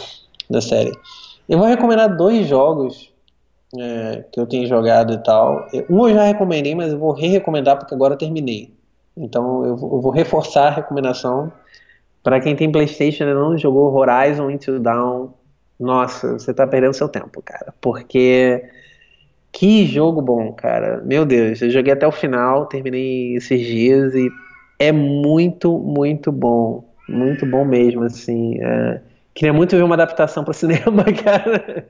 da série. Eu vou recomendar dois jogos é, que eu tenho jogado e tal. Um eu já recomendei, mas eu vou re-recomendar porque agora eu terminei. Então eu vou, eu vou reforçar a recomendação. Para quem tem PlayStation e não jogou Horizon Into Dawn, nossa, você tá perdendo seu tempo, cara. Porque que jogo bom, cara. Meu Deus, eu joguei até o final, terminei esses dias e é muito, muito bom. Muito bom mesmo, assim. É... Queria muito ver uma adaptação para cinema, cara,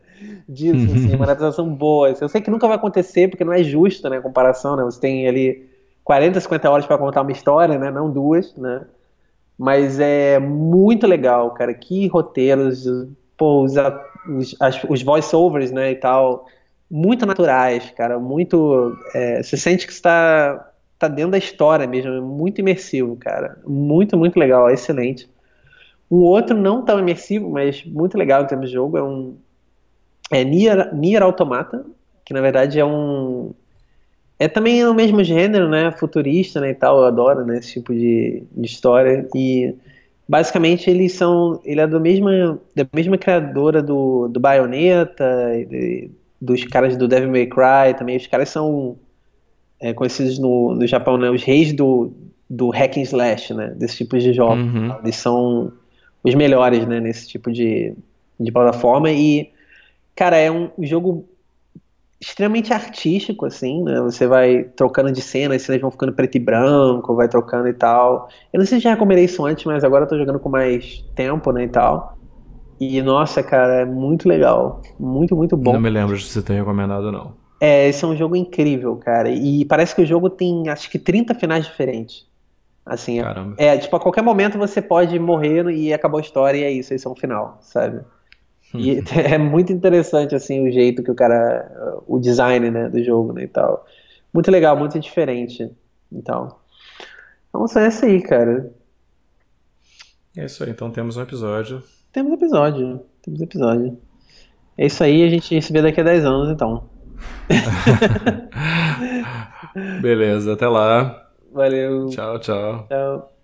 disso, assim, uma adaptação boa. Eu sei que nunca vai acontecer, porque não é justo, né, a comparação, né? Você tem ali 40, 50 horas para contar uma história, né, não duas, né? Mas é muito legal, cara. Que roteiros, pô, os, os, os voice-overs, né, e tal, muito naturais, cara, muito, é, você sente que está tá dentro da história mesmo, é muito imersivo, cara, muito, muito legal, excelente. Um outro não tão imersivo, mas muito legal em termos de jogo, é um é Nier, Nier Automata, que na verdade é um é também o mesmo gênero, né, futurista, né, e tal, eu adoro, né, esse tipo de, de história, e basicamente eles são ele é do mesma da mesma criadora do, do Bayonetta de, dos caras do Devil May Cry também. Os caras são é, conhecidos no, no Japão né? Os reis do do hack and slash né? Desse tipo de jogo uhum. eles são os melhores né nesse tipo de, de plataforma. E cara é um jogo extremamente artístico, assim, né? Você vai trocando de cena, as cenas vão ficando preto e branco, vai trocando e tal. Eu não sei se já recomendei isso antes, mas agora eu tô jogando com mais tempo, né, e tal. E, nossa, cara, é muito legal. Muito, muito bom. Não me lembro de você ter recomendado, não. É, esse é um jogo incrível, cara. E parece que o jogo tem, acho que 30 finais diferentes. Assim, Caramba. é, tipo, a qualquer momento você pode morrer e acabou a história e é isso, esse é um final, sabe? E é muito interessante, assim, o jeito que o cara. O design, né, do jogo, né, e tal. Muito legal, muito diferente. Então. Então, é isso aí, cara. É isso aí, então temos um episódio. Temos episódio. Temos episódio. É isso aí, a gente se vê daqui a 10 anos, então. Beleza, até lá. Valeu. Tchau, tchau. Tchau.